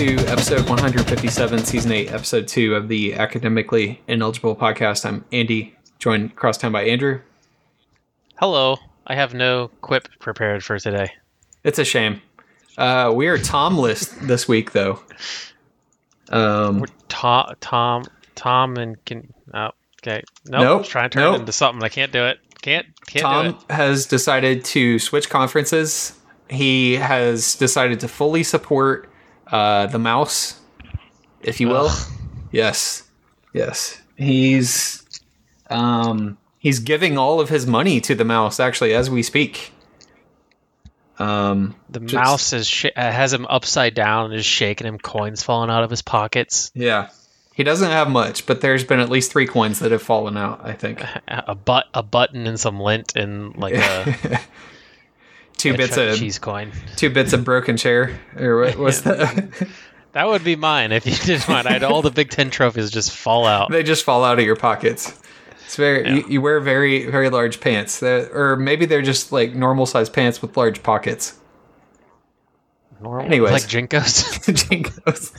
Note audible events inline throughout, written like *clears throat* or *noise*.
to episode 157, season 8, episode 2 of the Academically Ineligible podcast. I'm Andy, joined across town by Andrew. Hello. I have no quip prepared for today. It's a shame. Uh, we are Tomless this week, though. Um, We're Tom, Tom, Tom, and can. Oh, okay. Nope. Nope, Trying to turn nope. it into something. I can't do it. Can't. Can't Tom do it. has decided to switch conferences. He has decided to fully support uh, the mouse, if you will. Ugh. Yes, yes. He's um, he's giving all of his money to the mouse actually as we speak. Um, The just- mouse is sh- uh, has him upside down and is shaking him. Coins falling out of his pockets. yeah. He doesn't have much, but there's been at least three coins that have fallen out. I think *laughs* A butt, a button, and some lint, and like a, *laughs* two bits of cheese coin. two bits of broken chair, or what was *laughs* that? That would be mine if you *laughs* did mine. I'd all the Big Ten trophies just fall out. they just fall out of your pockets. It's very you, you wear very very large pants, or maybe they're just like normal sized pants with large pockets. Normal, Anyways. like JNCOs. *laughs*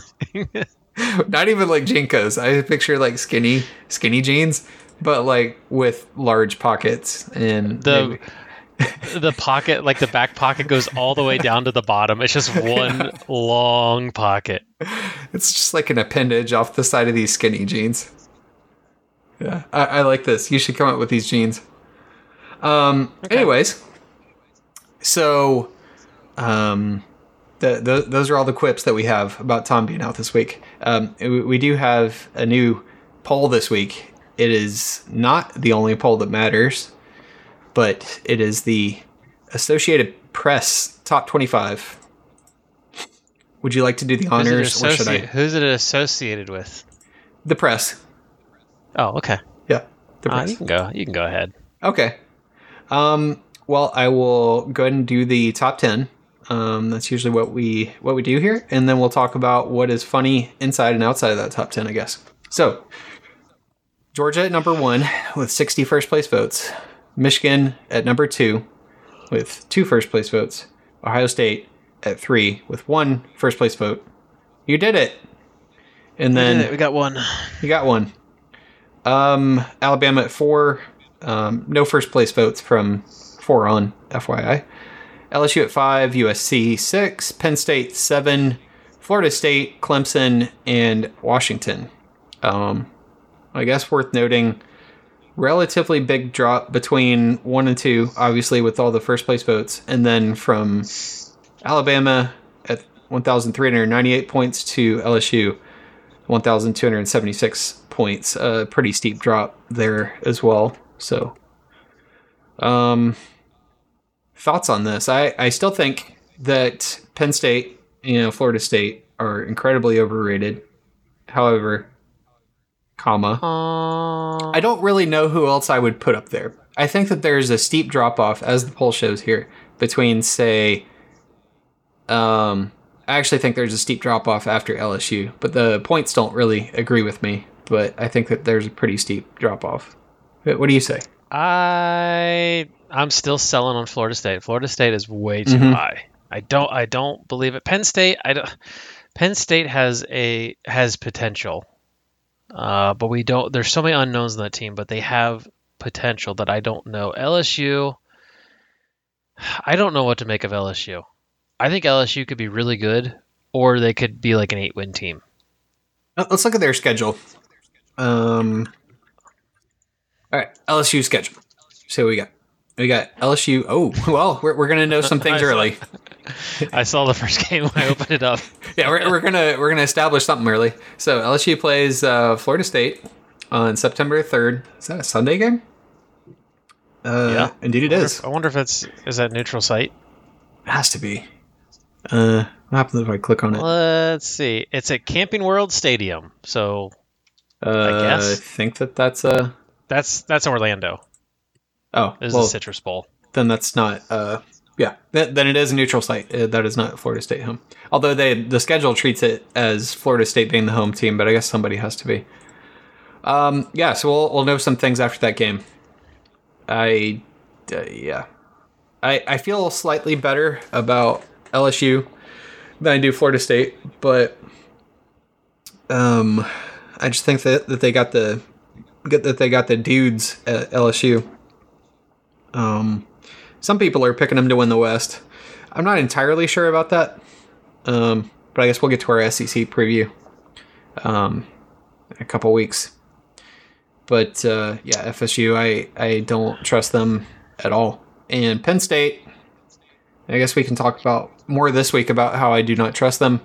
JNCOs, not even like JNCOs. I picture like skinny skinny jeans, but like with large pockets and The- maybe- the pocket, like the back pocket, goes all the way down to the bottom. It's just *laughs* one long pocket. it's just like an appendage off the side of these skinny jeans. Yeah, I, I like this. You should come up with these jeans. Um. Anyways, so, um, the, the those are all the quips that we have about Tom being out this week. Um, we, we do have a new poll this week. It is not the only poll that matters, but it is the Associated Press top twenty-five. Would you like to do the honors, or should I? who's it associated with? The press. Oh, okay. Yeah, the Uh, you can go. You can go ahead. Okay. Um, well, I will go ahead and do the top ten. Um, that's usually what we what we do here, and then we'll talk about what is funny inside and outside of that top ten, I guess. So, Georgia at number one with 61st place votes. Michigan at number two with two first place votes. Ohio State at three with one first place vote. You did it. And then we got one. you got one. Um, Alabama at four. Um, no first place votes from four on, FYI. LSU at five. USC six. Penn State seven. Florida State, Clemson, and Washington. Um, I guess worth noting, relatively big drop between one and two, obviously with all the first place votes, and then from Alabama at 1,398 points to LSU 1,276 points. A pretty steep drop there as well. So, um, thoughts on this? I, I still think that Penn State, you know, Florida State are incredibly overrated. However, comma, Uh, I don't really know who else I would put up there. I think that there's a steep drop off, as the poll shows here, between, say, um, I actually think there's a steep drop off after LSU, but the points don't really agree with me. But I think that there's a pretty steep drop off. What do you say? I I'm still selling on Florida State. Florida State is way too Mhm. high. I don't I don't believe it. Penn State I don't Penn State has a has potential. Uh, but we don't there's so many unknowns in that team, but they have potential that I don't know. LSU I don't know what to make of LSU. I think LSU could be really good or they could be like an 8-win team. Uh, Let's look at their schedule. Um, all right, LSU schedule. So we got we got LSU. Oh, well, we're, we're gonna know some things *laughs* early. *laughs* I saw the first game when I opened it up. *laughs* yeah, we're, we're gonna we're gonna establish something early. So LSU plays uh, Florida State on September third. Is that a Sunday game? Uh, Yeah. indeed it I is. if- I wonder if it's is that neutral site. It has to be. Uh, what happens if I click on it? Let's see. It's at Camping World Stadium. So Uh, I guess. I think that that's a. that's that's Orlando. Oh, This well, is a Citrus Bowl. then that's not. Uh, yeah, th- then it is a neutral site. Uh, that is not Florida State home. Although they the schedule treats it as Florida State being the home team, but I guess somebody has to be. Um, yeah, so we'll we'll know some things after that game. I, uh, yeah, I I feel slightly better about LSU than I do Florida State, but um, I just think that, that they got the that they got the dudes at LSU. Um, some people are picking them to win the West. I'm not entirely sure about that. Um, but I guess we'll get to our SEC preview um, in a couple weeks. But uh, yeah, FSU, I, I don't trust them at all. And Penn State, I guess we can talk about more this week about how I do not trust them.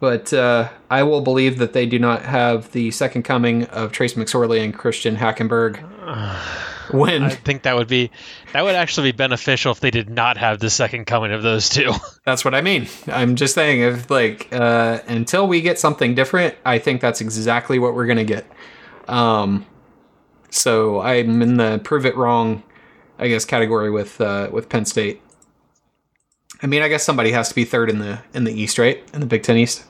But uh, I will believe that they do not have the second coming of Trace McSorley and Christian Hackenberg. *sighs* *sighs* *laughs* when I think that would be that would actually be beneficial if they did not have the second coming of those two. *laughs* That's what I mean. I'm just saying, if like uh, until we get something different, I think that's exactly what we're gonna get. Um, so I'm in the prove it wrong, I guess, category with uh, with Penn State. I mean, I guess somebody has to be third in the in the East, right? In the Big Ten East.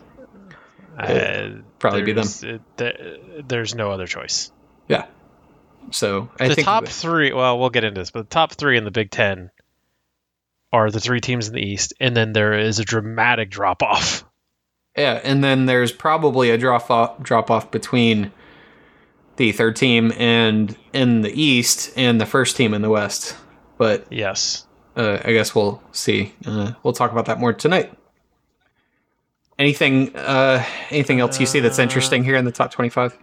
Uh, probably be them. uh, there- there's no other choice. Yeah. So I the top three. Well, we'll get into this, but the top three in the Big Ten are the three teams in the East, and then there is a dramatic drop off. Yeah, and then there's probably a drop off drop off between the third team and in the East and the first team in the West. But Yes. uh, I guess we'll see. Uh, we'll talk about that more tonight. Anything uh, anything else you see that's interesting here in the top twenty five?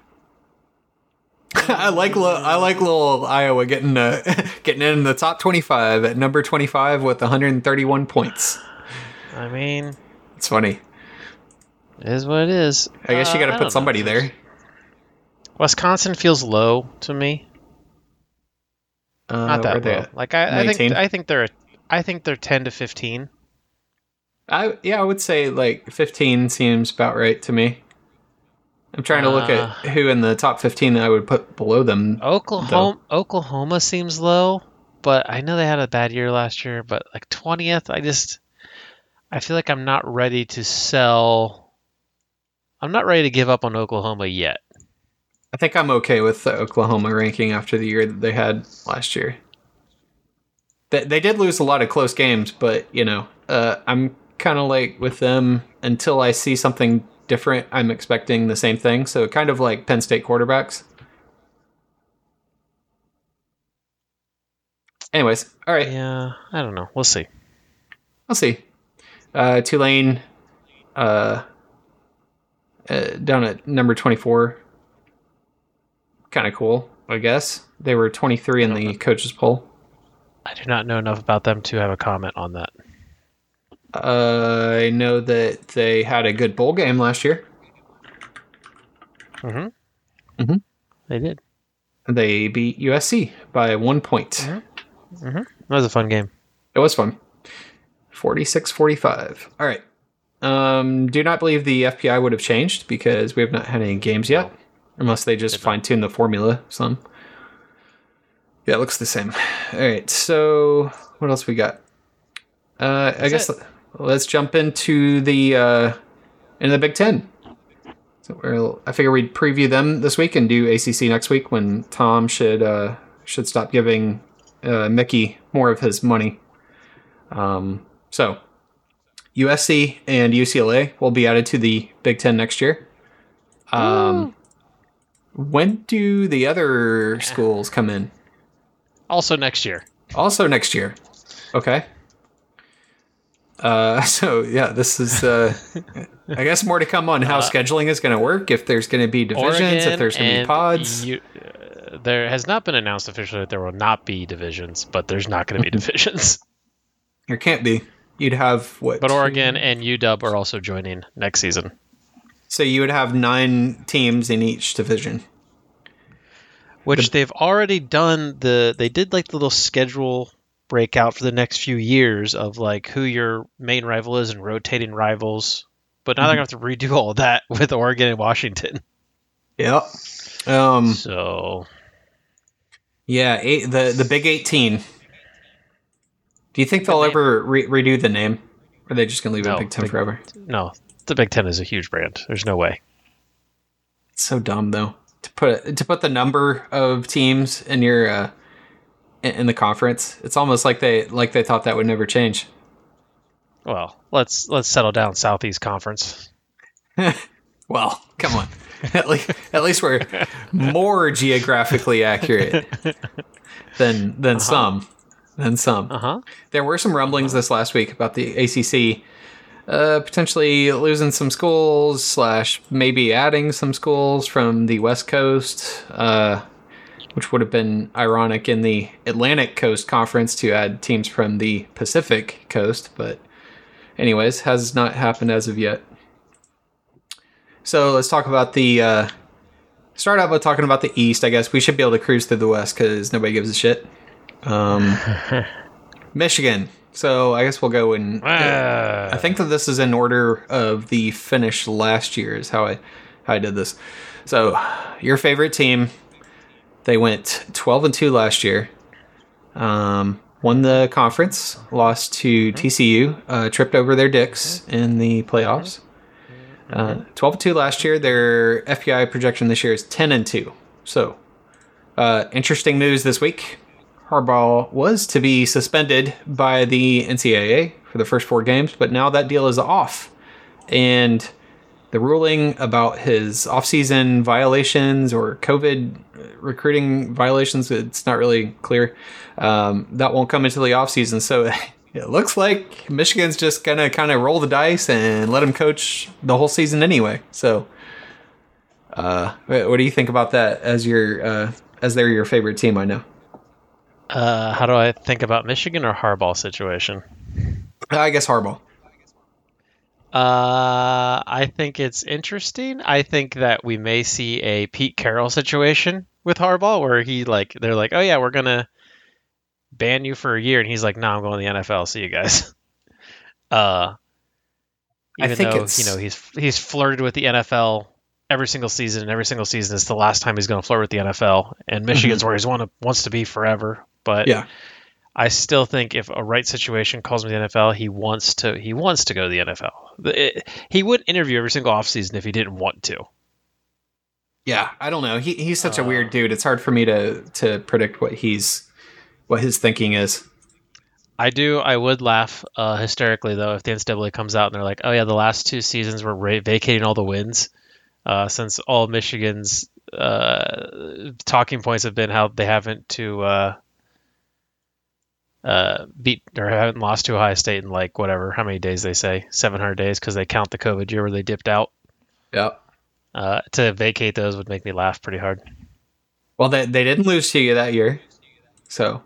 *laughs* I like li- I like little Iowa getting uh, *laughs* getting in the top twenty five at number twenty five with one hundred and thirty one points. I mean, It's funny. it is what it is. I guess you Uh, got to I put somebody know. there. Wisconsin feels low to me. Uh, Not that low. Like I, I think I think they're I think they're ten to fifteen. I yeah, I would say like 15 seems about right to me. I'm trying to look Uh. at who in the top 15 that I would put below them. Oklahoma Oklahoma seems low, but I know they had a bad year last year. But like twentieth, I just I feel like I'm not ready to sell. I'm not ready to give up on Oklahoma yet. I think I'm okay with the Oklahoma ranking after the year that they had last year. They, they did lose a lot of close games, but you know, uh, I'm kind of like with them until I see something different. I'm expecting the same thing. So kind of like Penn State quarterbacks. Anyways, all right. Yeah, I don't know. We'll see. I'll see. Uh, Tulane, uh, uh, down at number 24. Kind of cool, I guess. They were 23 in the coaches poll. I do not know enough about them to have a comment on that. Uh, I know that they had a good bowl game last year. Mm-hmm. Mhm. They did. They beat USC by one point. Mhm. That was a fun game. It was fun. 46 45. All right. Um, do not believe the FPI would have changed because we have not had any games yet, unless they just fine tune the formula some. Yeah, it looks the same. All right. So, what else we got? Uh, I guess it. Let's jump into the uh, into the Big Ten. So we'll, I figure we'd preview them this week and do ACC next week when Tom should uh, should stop giving uh, Mickey more of his money. Um, so USC and UCLA will be added to the Big Ten next year. Um, when do the other *laughs* schools come in? Also next year. Also next year. Okay. Uh, *laughs* so yeah, this is uh, I guess more to come on how scheduling is going to work. If there's going to be divisions, if there's going to be pods. U- uh, there has not been announced officially that there will not be divisions, but there's not going to be *laughs* divisions. There can't be. You'd have what? But Oregon and UW are also joining next season. So you would have nine teams in each division. Which they've already done the they did like the little schedule breakout for the next few years of like who your main rival is and rotating rivals. But now they're gonna have to redo all that *laughs* with Oregon and Washington. Yep. Um. So Yeah. Eight, the the Big Eighteen. Do you think they'll name. ever re- redo the name, or are they just going to leave it No, Big Ten Big- forever? no, the Big Ten is a huge brand. There's no way. It's so dumb though to put to put the number of teams in your uh, in the conference. It's almost like they like they thought that would never change. well, let's let's settle down Southeast Conference. *laughs* well, come on. *laughs* at least at least we're more geographically accurate than than uh-huh. some than some. Uh-huh. There were some rumblings this last week about the ACC uh, potentially losing some schools slash maybe adding some schools from the West Coast, uh, which would have been ironic in the Atlantic Coast Conference to add teams from the Pacific Coast, but anyways, has not happened as of yet. So let's talk about the. Uh, start out by talking about the East. I guess we should be able to cruise through the West because nobody gives a shit. Um, *laughs* Michigan. So I guess we'll go in. Uh, I think that this is in order of the finish last year is how I how I did this. So your favorite team, they went twelve and two last year. Um, won the conference, lost to TCU, uh, tripped over their dicks in the playoffs. Uh, 12 and 2 last year. Their FPI projection this year is 10 and 2. So, uh, interesting news this week. Harbaugh was to be suspended by the NCAA for the first four games, but now that deal is off. And the ruling about his offseason violations or COVID recruiting violations, it's not really clear. Um, that won't come into the offseason. So *laughs* it looks like Michigan's just going to kind of roll the dice and let him coach the whole season anyway. So, uh, what do you think about that as your uh, as they're your favorite team? I know. Uh, how do I think about Michigan or Harbaugh situation? I guess Harbaugh. Uh, I think it's interesting. I think that we may see a Pete Carroll situation with Harbaugh, where he like they're like, oh yeah, we're gonna ban you for a year, and he's like, no, nah, I'm going to the NFL. See you guys. *laughs* Uh, even I think though it's... you know he's he's flirted with the NFL every single season, and every single season is the last time he's going to flirt with the NFL. And Michigan's mm-hmm. where he's want to, wants to be forever. But yeah, I still think if a right situation calls him to the NFL, he wants to he wants to go to the NFL. It, he would interview every single offseason if he didn't want to. Yeah, I don't know. He he's such uh, a weird uh, dude. It's hard for me to to predict what he's what his thinking is. I do. I would laugh uh, hysterically though if the NCAA comes out and they're like, "Oh yeah, the last two seasons we're ra- vacating all the wins," uh, since all Michigan's uh, talking points have been how they haven't to uh, beat or haven't lost to Ohio State in like whatever how many days they say 700 days because they count the COVID year where they dipped out. Yep. Uh, to vacate those would make me laugh pretty hard. Well, they they didn't lose to you that year, so.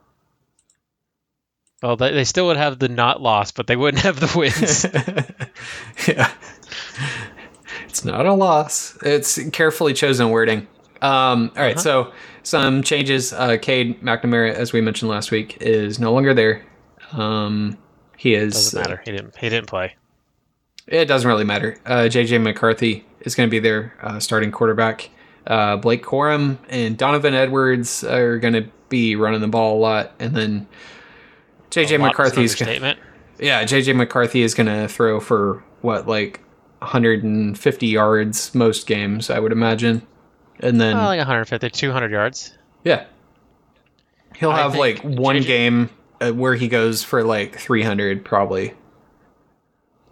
Well, they, they still would have the not loss, but they wouldn't have the wins. *laughs* yeah. It's not a loss. It's carefully chosen wording. Um, all right, uh-huh. so some changes. Uh, Cade McNamara, as we mentioned last week, is no longer there. Um, he is. Doesn't matter. Uh, he didn't. He didn't play. It doesn't really matter. Uh, JJ McCarthy is going to be their uh, starting quarterback. Uh, Blake Corum and Donovan Edwards are going to be running the ball a lot, and then JJ McCarthy's going. Yeah, JJ McCarthy is going to throw for what like 150 yards most games, I would imagine and then oh, like 150, 200 yards. Yeah, he'll I have like one JJ, game uh, where he goes for like 300 probably.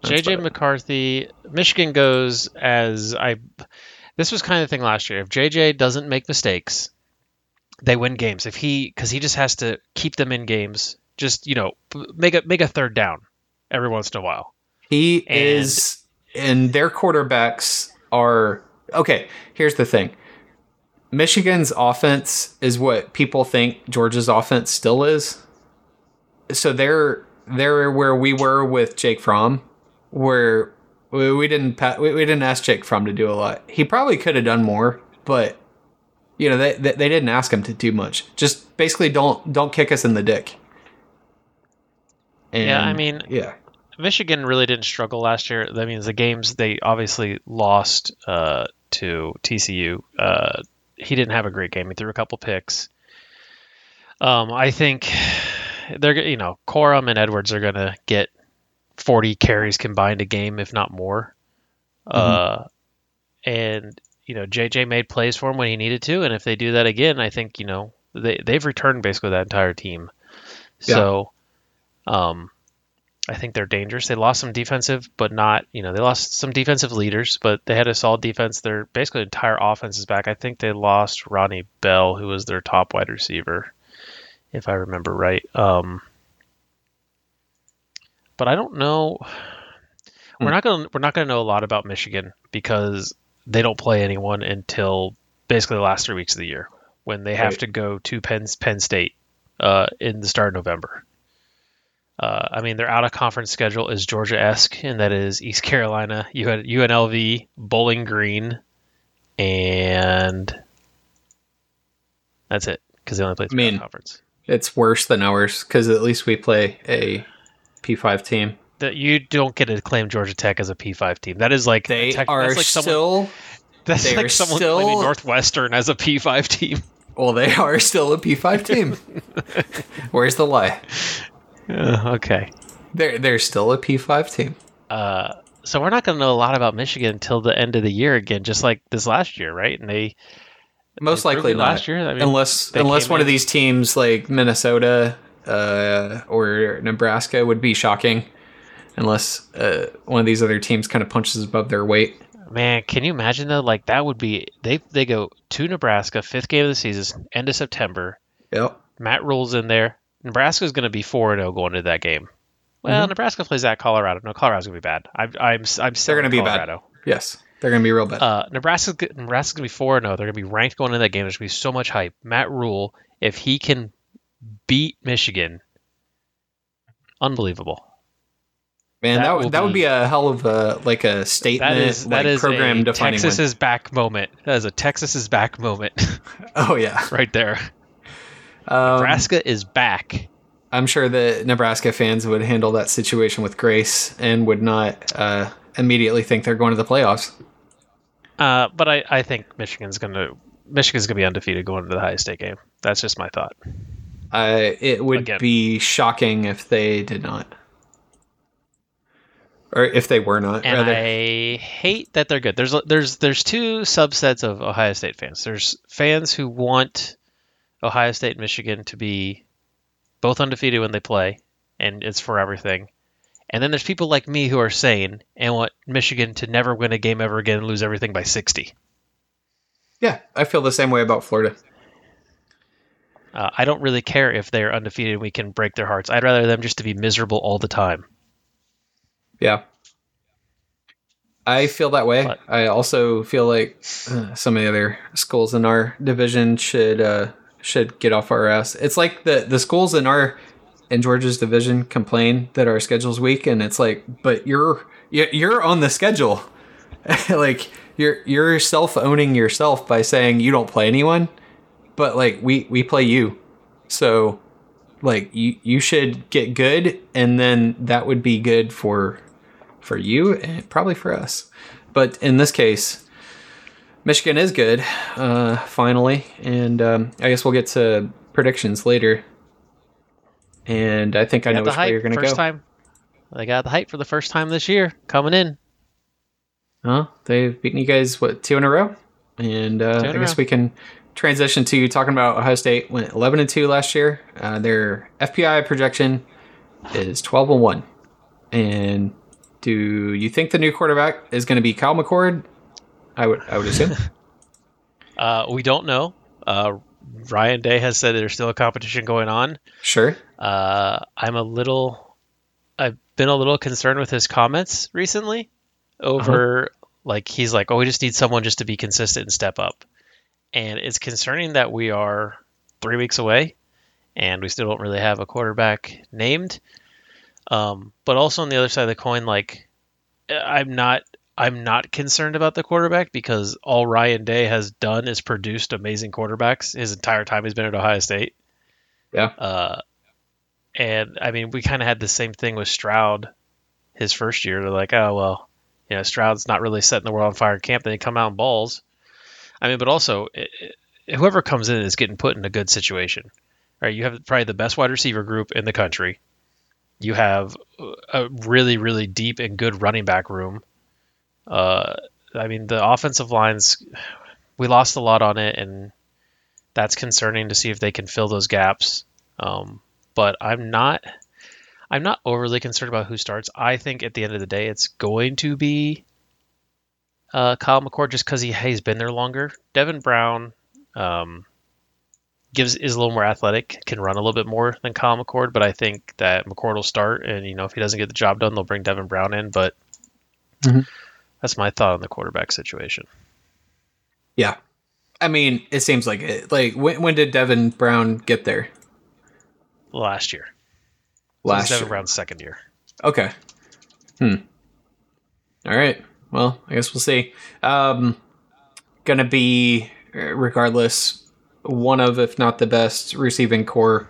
That's JJ McCarthy, Michigan goes as I. This was kind of the thing last year. If JJ doesn't make mistakes, they win games. If he, because he just has to keep them in games, just you know, make a make a third down every once in a while. He and, is, and their quarterbacks are okay. Here's the thing: Michigan's offense is what people think Georgia's offense still is. So they're they're where we were with Jake Fromm, where we, didn't we, we didn't ask Jake Fromm to do a lot. He probably could have done more, but you know they, they they didn't ask him to do much. Just basically don't don't kick us in the dick. And, yeah, I mean, yeah. Michigan really didn't struggle last year. That means the games they obviously lost uh, to TCU. Uh, he didn't have a great game. He threw a couple picks. Um, I think they're you know Corum and Edwards are gonna get 40 carries combined a game, if not more. Mm-hmm. Uh, and you know JJ made plays for him when he needed to, and if they do that again, I think you know they they've returned basically that entire team. Yeah. So, um, I think they're dangerous. They lost some defensive, but not, you know, they lost some defensive leaders, but they had a solid defense. Their basically entire offense is back. I think they lost Ronnie Bell, who was their top wide receiver, if I remember right. Um, but I don't know. We're Hmm. not gonna we're not gonna know a lot about Michigan because they don't play anyone until basically the last three weeks of the year when they have Right. to go to Penn Penn State uh, in the start of November. Uh, I mean, their out of conference schedule is Georgia esque, and that is East Carolina, UNLV, Bowling Green, and that's it because they only play three mean, conference. It's worse than ours because at least we play a P5 team. That you don't get to claim Georgia Tech as a P5 team. That is like They tech- are that's like someone, still that's they like someone still- claiming Northwestern as a P5 team. well, they are still a P5 team. *laughs* Where's the lie? Uh, okay. They're they're still a P5 team. Uh, so we're not going to know a lot about Michigan until the end of the year again, just like this last year, right? And they Most they likely not. last year. I mean, unless unless one of these teams like Minnesota uh, or Nebraska would be shocking. Unless uh, one of these other teams kind of punches above their weight. Man, can you imagine though? Like that would be they they go to Nebraska, fifth game of the season, end of September. Yep. Matt Rhule's in there. Nebraska's going to be four and zero going into that game. Well, Mhm. Nebraska plays at Colorado. No, Colorado's going to be bad. I'm I'm I'm still gonna in be bad. Yes, they're gonna be real bad. Uh, Nebraska Nebraska's going to be four and zero. They're going to be ranked going into that game. There's going to be so much hype. Matt Rhule, if he can beat Michigan, unbelievable. Man, that that, would that would be- be a hell of a like a statement, That is like that is program a defining Texas one. is back moment. That is a Texas is back moment *laughs* Oh yeah, *laughs* right there. Um, Nebraska is back. I'm sure that Nebraska fans would handle that situation with grace and would not uh, immediately think they're going to the playoffs. Uh, but I, I think Michigan's gonna Michigan's gonna be undefeated going into the Ohio State game. That's just my thought. Uh, it would Again. be shocking if they did not, or if they were not. And rather, I hate that they're good. There's there's there's two subsets of Ohio State fans. There's fans who want Ohio State and Michigan to be both undefeated when they play, and it's for everything. And then there's people like me who are sane and want Michigan to never win a game ever again and lose everything by 60. yeah, I feel the same way about Florida. Uh, I don't really care if they're undefeated and we can break their hearts. I'd rather them just to be miserable all the time. Yeah. I feel that way. But- I also feel like uh, some of the other schools in our division should uh, should get off our ass. It's like the the schools in our in Georgia's division complain that our schedule's weak, and it's like, but you're you- you're on the schedule. *laughs* like you're you're self owning yourself by saying you don't play anyone, but like we we play you, so like you you should get good, and then that would be good for for you and probably for us. But in this case, Michigan is good, uh, finally, and um, I guess we'll get to predictions later. And I think I know which way you're going to first go. time. They got the hype for the first time this year coming in. Huh? They've beaten you guys what two in a row, and uh, I guess row. we can transition to talking about Ohio State went 11 and two last year. Uh, their FPI projection is 12 and one. And do you think the new quarterback is going to be Kyle McCord? I would I would assume. *laughs* Uh, we don't know. Uh, Ryan Day has said there's still a competition going on. sure. Uh, I'm a little, I've been a little concerned with his comments recently. Over like he's like, oh, we just need someone just to be consistent and step up, and it's concerning that we are three weeks away, and we still don't really have a quarterback named. Um, but also on the other side of the coin, like I'm not I'm not concerned about the quarterback because all Ryan Day has done is produced amazing quarterbacks his entire time he's been at Ohio State. Yeah. Uh, and I mean, we kind of had the same thing with Stroud his first year. They're like, oh well, you know, Stroud's not really setting the world on fire in camp. Then he come out in balls. I mean, but also it, it- whoever comes in is getting put in a good situation. Right? You have probably the best wide receiver group in the country. You have a really, really deep and good running back room. Uh, I mean, the offensive lines, we lost a lot on it, and that's concerning to see if they can fill those gaps. Um, but I'm not, I'm not overly concerned about who starts. I think at the end of the day, it's going to be uh, Kyle McCord just because he, he's been there longer. Devin Brown um, gives is a little more athletic, can run a little bit more than Kyle McCord, but I think that McCord will start, and you know if he doesn't get the job done, they'll bring Devin Brown in. But Mhm. That's my thought on the quarterback situation. Yeah. I mean, it seems like it. Like, when, when did Devin Brown get there? Last year, Last Devin year. Brown's second year. Okay. Hmm. All right. Well, I guess we'll see. Um, gonna be, uh, regardless, one of, if not the best, receiving core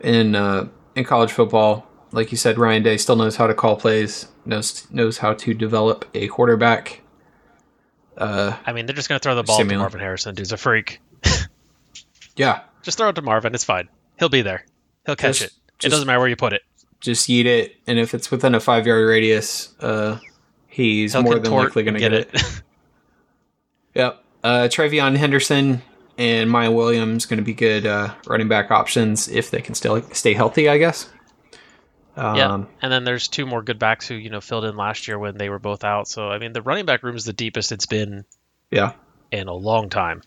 in uh, in college football. Like you said, Ryan Day still knows how to call plays, knows knows how to develop a quarterback. Uh, I mean, they're just going to throw the ball to Marvin Harrison. Dude's a freak. *laughs* yeah, Just throw it to Marvin. It's fine. He'll be there. He'll catch Just- it. it doesn't matter where you put it. just eat it, and if it's within a five yard radius, uh, he's He'll more than likely gonna get, it. *laughs* Yep. Uh, TreVeyon Henderson and Miyan Williams going to be good uh, running back options if they can still stay healthy, I guess. Um, yeah. And then there's two more good backs who, you know, filled in last year when they were both out. So, I mean, the running back room is the deepest it's been yeah. in a long time.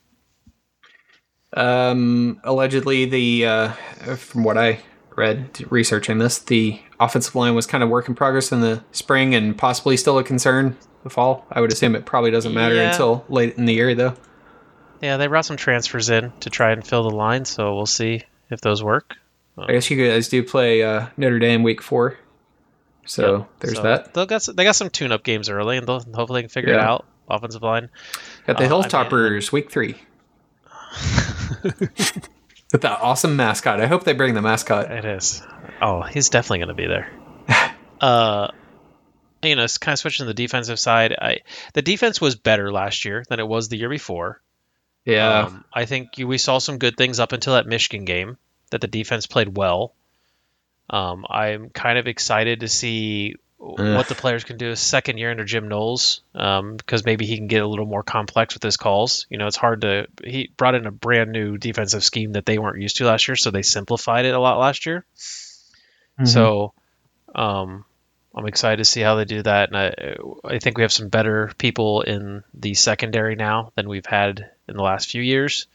Um, allegedly, the uh, from what I read researching this, the offensive line was kind of work in progress in the spring and possibly still a concern the fall. I would assume it probably doesn't matter Yeah. until late in the year, though. Yeah, they brought some transfers in to try and fill the line. So we'll see if those work. I guess you guys do play uh, Notre Dame week four, so Yep. there's So that. They'll got some, they got some tune up games early, and they'll hopefully they can figure it Yeah. out. Offensive line. Got the Uh, I mean- Hilltoppers week three. *laughs* With that awesome mascot. I hope they bring the mascot. It is. Oh, he's definitely going to be there. *laughs* uh, you know, it's kind of switching to the defensive side. I the defense was better last year than it was the year before. Yeah. Um, I think you, we saw some good things up until that Michigan game that the defense played well. Um, I'm kind of excited to see what the players can do a second year under Jim Knowles um, because maybe he can get a little more complex with his calls. You know, it's hard to. He brought in a brand new defensive scheme that they weren't used to last year, so they simplified it a lot last year. Mhm. So, um, I'm excited to see how they do that, and I, I think we have some better people in the secondary now than we've had in the last few years.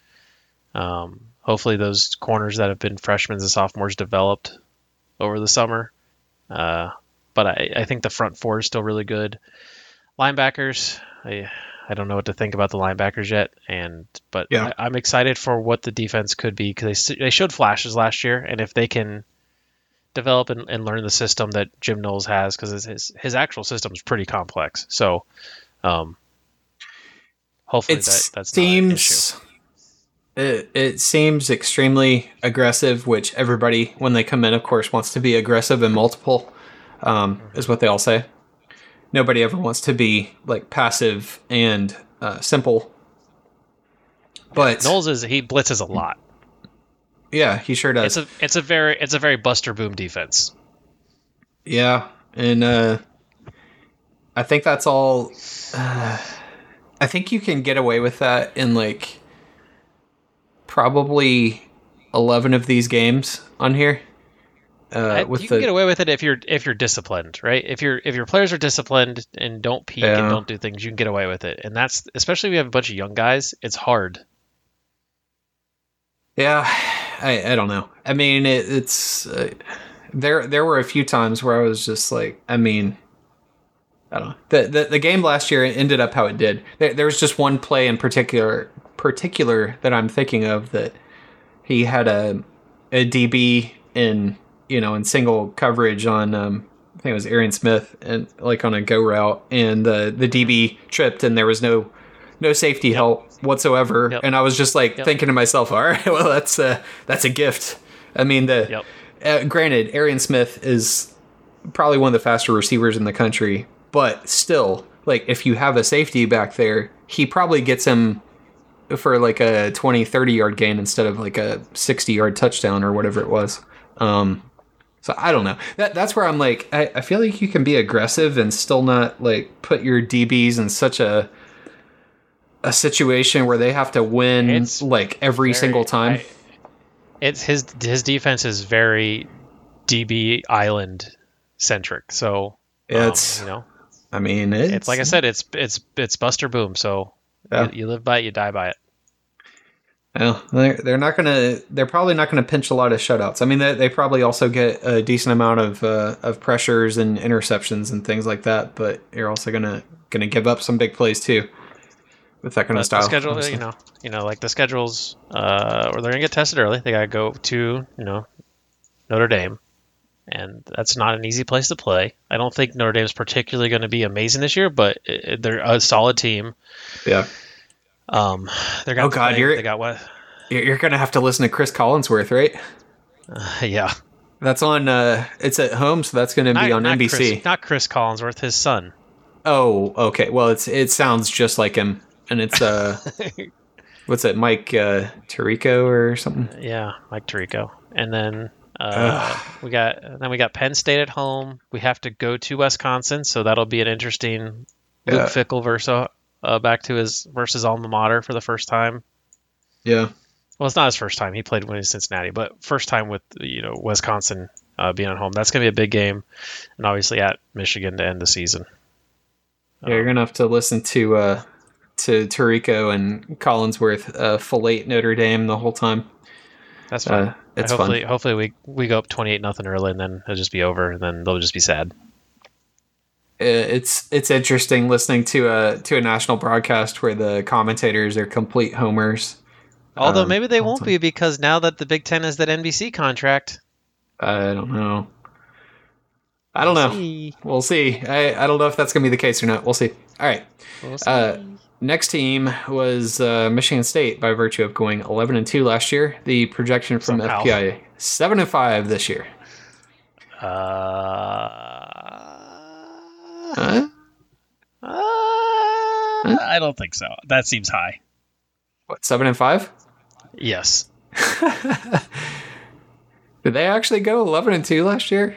Um, hopefully, those corners that have been freshmen and sophomores developed over the summer. Uh, but I, I think the front four is still really good. Linebackers, I I don't know what to think about the linebackers yet, and but Yeah. I, I'm excited for what the defense could be because they they showed flashes last year, and if they can develop and, and learn the system that Jim Knowles has, because his his actual system is pretty complex, so um, hopefully it that that's not an issue. seems it, it seems extremely aggressive, which everybody when they come in, of course, wants to be aggressive and multiple. Um, is what they all say. Nobody ever wants to be like passive and uh, simple. But Knowles is he blitzes a lot. yeah, he sure does. It's a it's a very it's a very Buster Boom defense. Yeah, and uh, I think that's all. Uh, I think you can get away with that in like probably eleven of these games on here. Uh, you the can get away with it if you're if you're disciplined, right? If you're if your players are disciplined and don't peek Yeah. and don't do things, you can get away with it. And that's especially if you have a bunch of young guys. It's hard. yeah, I I don't know. I mean, it, it's uh, there. There were a few times where I was just like, I mean. I don't know. The, the the game last year ended up how it did. There, there was just one play in particular particular that I'm thinking of that he had a a DB in you know in single coverage on um, I think it was Arian Smith and like on a go route and the the DB tripped and there was no no safety help whatsoever Yep. and I was just like Yep. thinking to myself all right *laughs* well that's a that's a gift I mean the Yep. uh, granted Arian Smith is probably one of the faster receivers in the country but still like if you have a safety back there he probably gets him for like a 20 30 yard gain instead of like a 60 yard touchdown or whatever it was um so i don't know that that's where i'm like I, I feel like you can be aggressive and still not like put your dbs in such a a situation where they have to win It's like every Very- single time I- it's his his defense is very DB Island centric. So It's um, you know, I mean it's, it's like I said, it's it's it's Buster Boom. So Yeah. you, you live by it, you die by it. Well, they're, they're not gonna. They're probably not gonna pinch a lot of shutouts. I mean, they, they probably also get a decent amount of uh, of pressures and interceptions and things like that. But you're also gonna gonna give up some big plays too with that kind But of style. the schedule, honestly. you know, you know, like the schedules, uh, or they're gonna get tested early. They gotta go to, you know, Notre Dame, and that's not an easy place to play. I don't think Notre Dame's particularly going to be amazing this year, but it, they're a solid team. Yeah, Um, they're gonna Oh, God, play- you're- they got what? you're, gonna have to listen to Cris Collinsworth, right? *laughs* yeah, That's on. Uh, it's at home, so that's gonna be Not- on not NBC. Chris, not Cris Collinsworth, his son. Oh, okay. Well, it's it sounds just like him, and it's uh, *laughs* what's it, Mike uh, Tirico or something? Yeah, Mike Tirico. And then uh, we got then we got Penn State at home. We have to go to Wisconsin, so that'll be an interesting Yeah. Luke Fickell versus uh, back to his versus alma mater for the first time. Yeah. Well, it's not his first time. He played when he was Cincinnati, but first time with you know Wisconsin uh, being at home. That's gonna be a big game, and obviously at Michigan to end the season. Yeah, you're gonna have to listen to uh, to Tirico and Collinsworth uh, fillet Notre Dame the whole time. That's fine. Uh, it's hopefully, fun. hopefully we we go up twenty eight nothing early, and then it'll just be over, and then they'll just be sad. Uh, It's it's interesting listening to a to a national broadcast where the commentators are complete homers. Although Um, maybe they won't be because now that the Big Ten has that NBC contract. I don't know. I don't know. See. We'll see. I, I don't know if that's gonna be the case or not. We'll see. All right. We'll see. Uh, next team was uh, Michigan State by virtue of going 11 and 2 last year. The projection from Somehow. FPI 7 and 5 this year. Uh, Huh? uh, I don't think so. That seems high. What, 7 and 5? Yes. *laughs* Did they actually go 11 and 2 last year?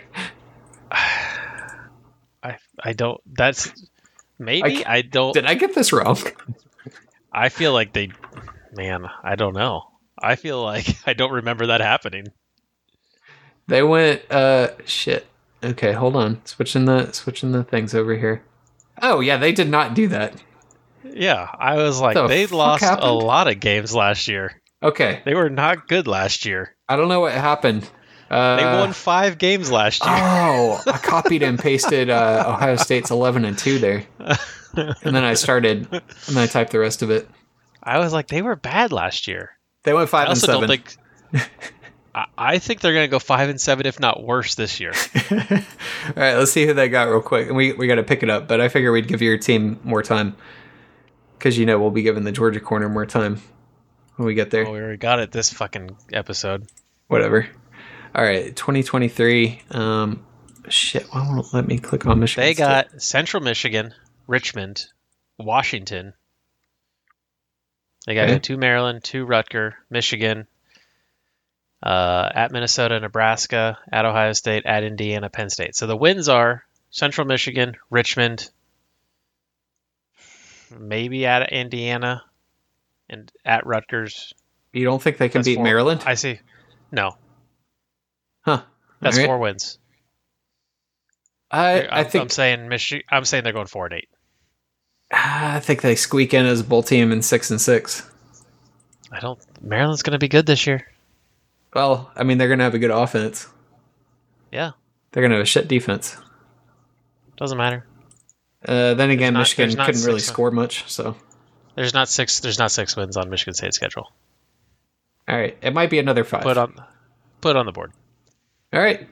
*sighs* I I don't. That's maybe. I I, don't. Did I get this wrong? I feel like they. Man, I don't know. I feel like *laughs* I don't remember that happening. They went uh shit. Okay, hold on. Switching the switching the things over here. Oh yeah, they did not do that. Yeah, I was like, The they lost a lot of games last year. Okay, They were not good last year. I don't know what happened. Uh, They won five games last year. Oh, I *laughs* copied and pasted uh, Ohio State's 11 and 2 there. And then I started and then I typed the rest of it. I was like, they were bad last year. They went 5 I and 7. don't think. *laughs* I, think they're going to go five and seven, if not worse, this year. *laughs* All right, let's see who they got real quick. And we we got to pick it up, but I figure we'd give your team more time cuz you know we'll be giving the Georgia corner more time when we get there. Oh, we already got it this fucking episode. Whatever. All right, 2023 um shit, why won't let me click on Michigan? They State? got Central Michigan, Richmond, Washington. They got Okay. two Maryland, two Rutger, Michigan, uh, at Minnesota, Nebraska, at Ohio State, at Indiana, Penn State. So the wins are Central Michigan, Richmond, maybe at Indiana, and at Rutgers. You don't think they can That's beat four. Maryland? I see. No, Huh. that's right. four wins. I I'm, think I'm saying Michi- I'm saying they're going four and eight. I think they squeak in as a bowl team in 6 and 6. I don't. Maryland's going to be good this year. Well, I mean they're going to have a good offense. Yeah, They're going to have a shit defense. doesn't matter. Uh, then again, not- Michigan couldn't really six- score much, so There's not six. There's not six wins on Michigan State's schedule. all right, it might be another 5. Put on, put on the board. All right.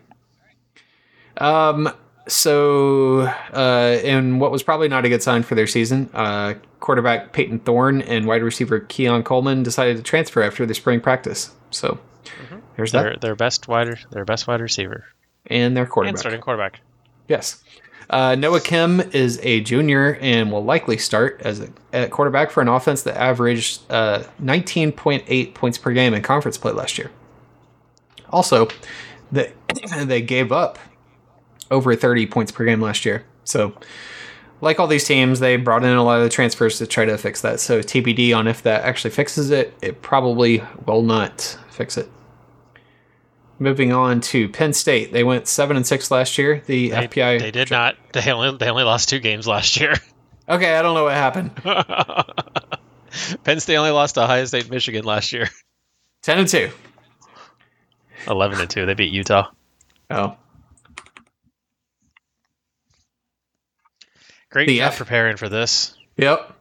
Um. So, uh, in what was probably not a good sign for their season, uh, quarterback Payton Thorne and wide receiver Keon Coleman decided to transfer after the spring practice. So, there's that, Their their best wide their best wide receiver and their and quarterback. starting quarterback. Yes. Uh, Noah Kim is a junior and will likely start as a at quarterback for an offense that averaged uh, 19.8 points per game in conference play last year. Also, they, *clears throat* they gave up over 30 points per game last year. So, like all these teams, they brought in a lot of the transfers to try to fix that. So, TBD on if that actually fixes it. It probably will not fix it. moving on to Penn State. They went seven and six last year. The They, FPI. they did not. They only they only lost two games last year. *laughs* Okay, I don't know what happened. *laughs* Penn State only lost to Ohio State, Michigan last year. Ten and two. Eleven and two. They beat Utah. Oh, Great The job F- preparing for this. yep.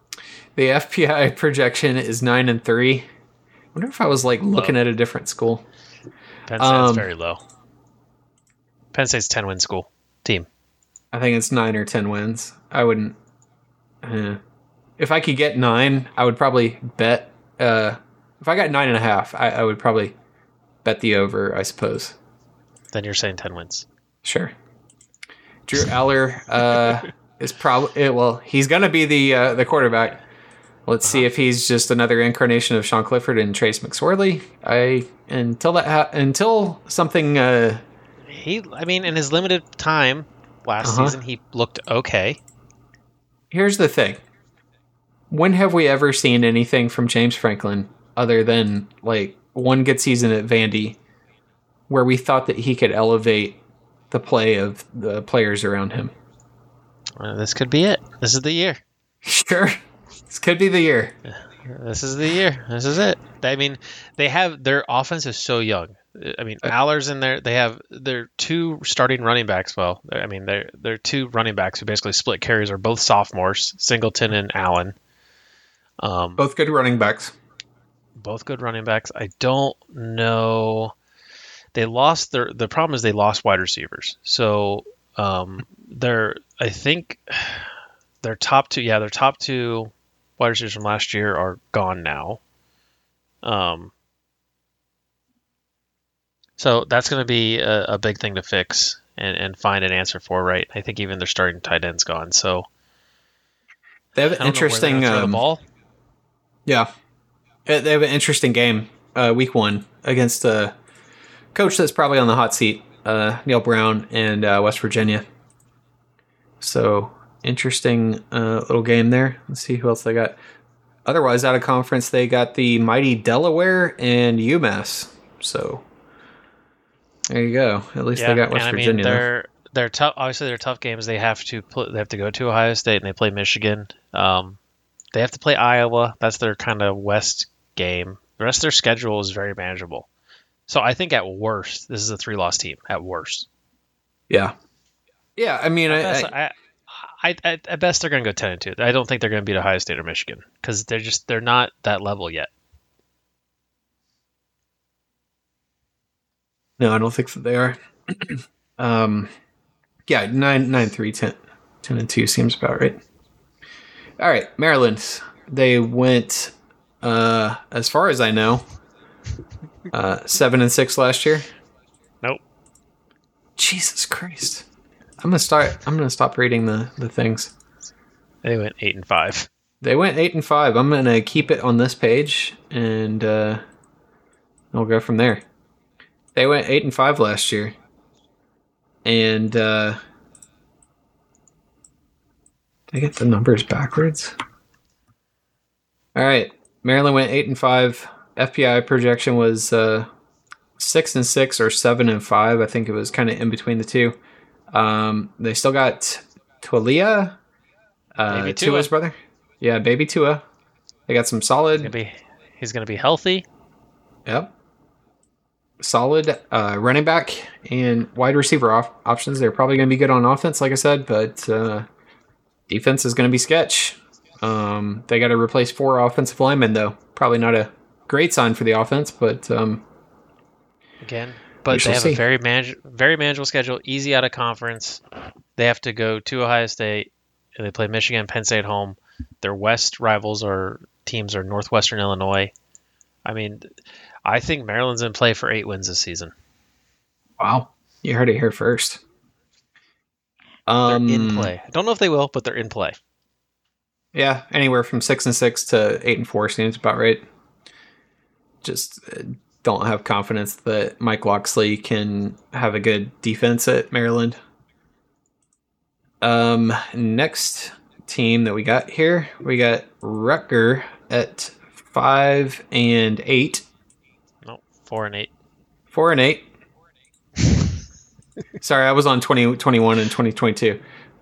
The FPI *laughs* projection is nine and three. I wonder if I was like looking at a different school. Penn State's Um, very low. Penn State's ten win school team. I think it's nine or ten wins. I wouldn't. eh. if I could get nine, I would probably bet. Uh, if I got nine and a half, I, I would probably bet the over. I suppose. Then you're saying ten wins. Sure. Drew Allar uh, *laughs* is probably well. He's gonna be the uh, the quarterback. Let's see if he's just another incarnation of Sean Clifford and Trace McSorley. I until that ha- until something. Uh, He, I mean, in his limited time last Uh-huh. season, he looked okay. here's the thing. When have we ever seen anything from James Franklin other than like one good season at Vandy, where we thought that he could elevate the play of the players around him? Uh, this could be it. This is the year. *laughs* Sure, this could be the year. This is the year. This is it. I mean, they have their offense is so young. I mean, Allar's in there. They have their two starting running backs. Well, I mean, they're they're two running backs who basically split carries are both sophomores, Singleton and Allen. Um, Both good running backs. both good running backs. I don't know. They lost their. The problem is they lost wide receivers. So um, they're. I think *sighs* their top two. Yeah, their top two wide receivers from last year are gone now. Um. So that's going to be a, a big thing to fix and, and find an answer for, right? I think even their starting tight end's gone. So They have an interesting. know where they're gonna throw Um, the ball. Yeah, Uh, they have an interesting game. Uh, week one against a coach that's probably on the hot seat, uh, Neal Brown and uh, West Virginia. So interesting uh, little game there. Let's see who else they got. Otherwise, out of conference, they got the mighty Delaware and UMass. So there you go. At least they got West Virginia. I mean, though. they're they're tough. Obviously, they're tough games. They have to pl- they have to go to Ohio State and they play Michigan. Um, they have to play Iowa. That's their kind of West game. The rest of their schedule is very manageable. So I think at worst, this is a three loss team. At worst, yeah, yeah. I mean, I, I, I, I, at best they're going to go ten and two. I don't think they're going to beat Ohio State or Michigan because they're just they're not that level yet. No, I don't think that they are. *clears throat* um, yeah, nine, nine, three, ten, ten and two seems about right. All right, Maryland. They went, uh, as far as I know, uh, seven and six last year. Nope. Jesus Christ! I'm gonna start. I'm gonna stop reading the the things. They went eight and five. They went eight and five. I'm gonna keep it on this page, and uh, we'll go from there. They went eight and five last year, and uh, did I get the numbers backwards? All right, Maryland went eight and five. FPI projection was uh, six and six or seven and five. I think it was kind of in between the two. Um, they still got Taulia, uh, Baby Tua. Tua's brother. Yeah, baby Tua. They got some solid. Gonna be he's going to be healthy. Yep. Solid uh, running back and wide receiver off- options. They're probably going to be good on offense, like I said, but uh, defense is going to be sketch. Um, they got to replace four offensive linemen, though. Probably not a great sign for the offense, but um, again. But they have see. a very manage- very manageable schedule, easy out of conference. They have to go to Ohio State, and they play Michigan, Penn State home. Their West rivals are teams are Northwestern Illinois. I mean, I think Maryland's in play for eight wins this season. wow, you heard it here first. They're Um, in play. I don't know if they will, but they're in play. Yeah, anywhere from six and six to eight and four seems about right. Just uh, don't have confidence that Mike Locksley can have a good defense at Maryland. Um, next team that we got here, we got Rutger at five and eight, No, four and eight. four and eight. *laughs* Sorry, I was on 2021 and 2022.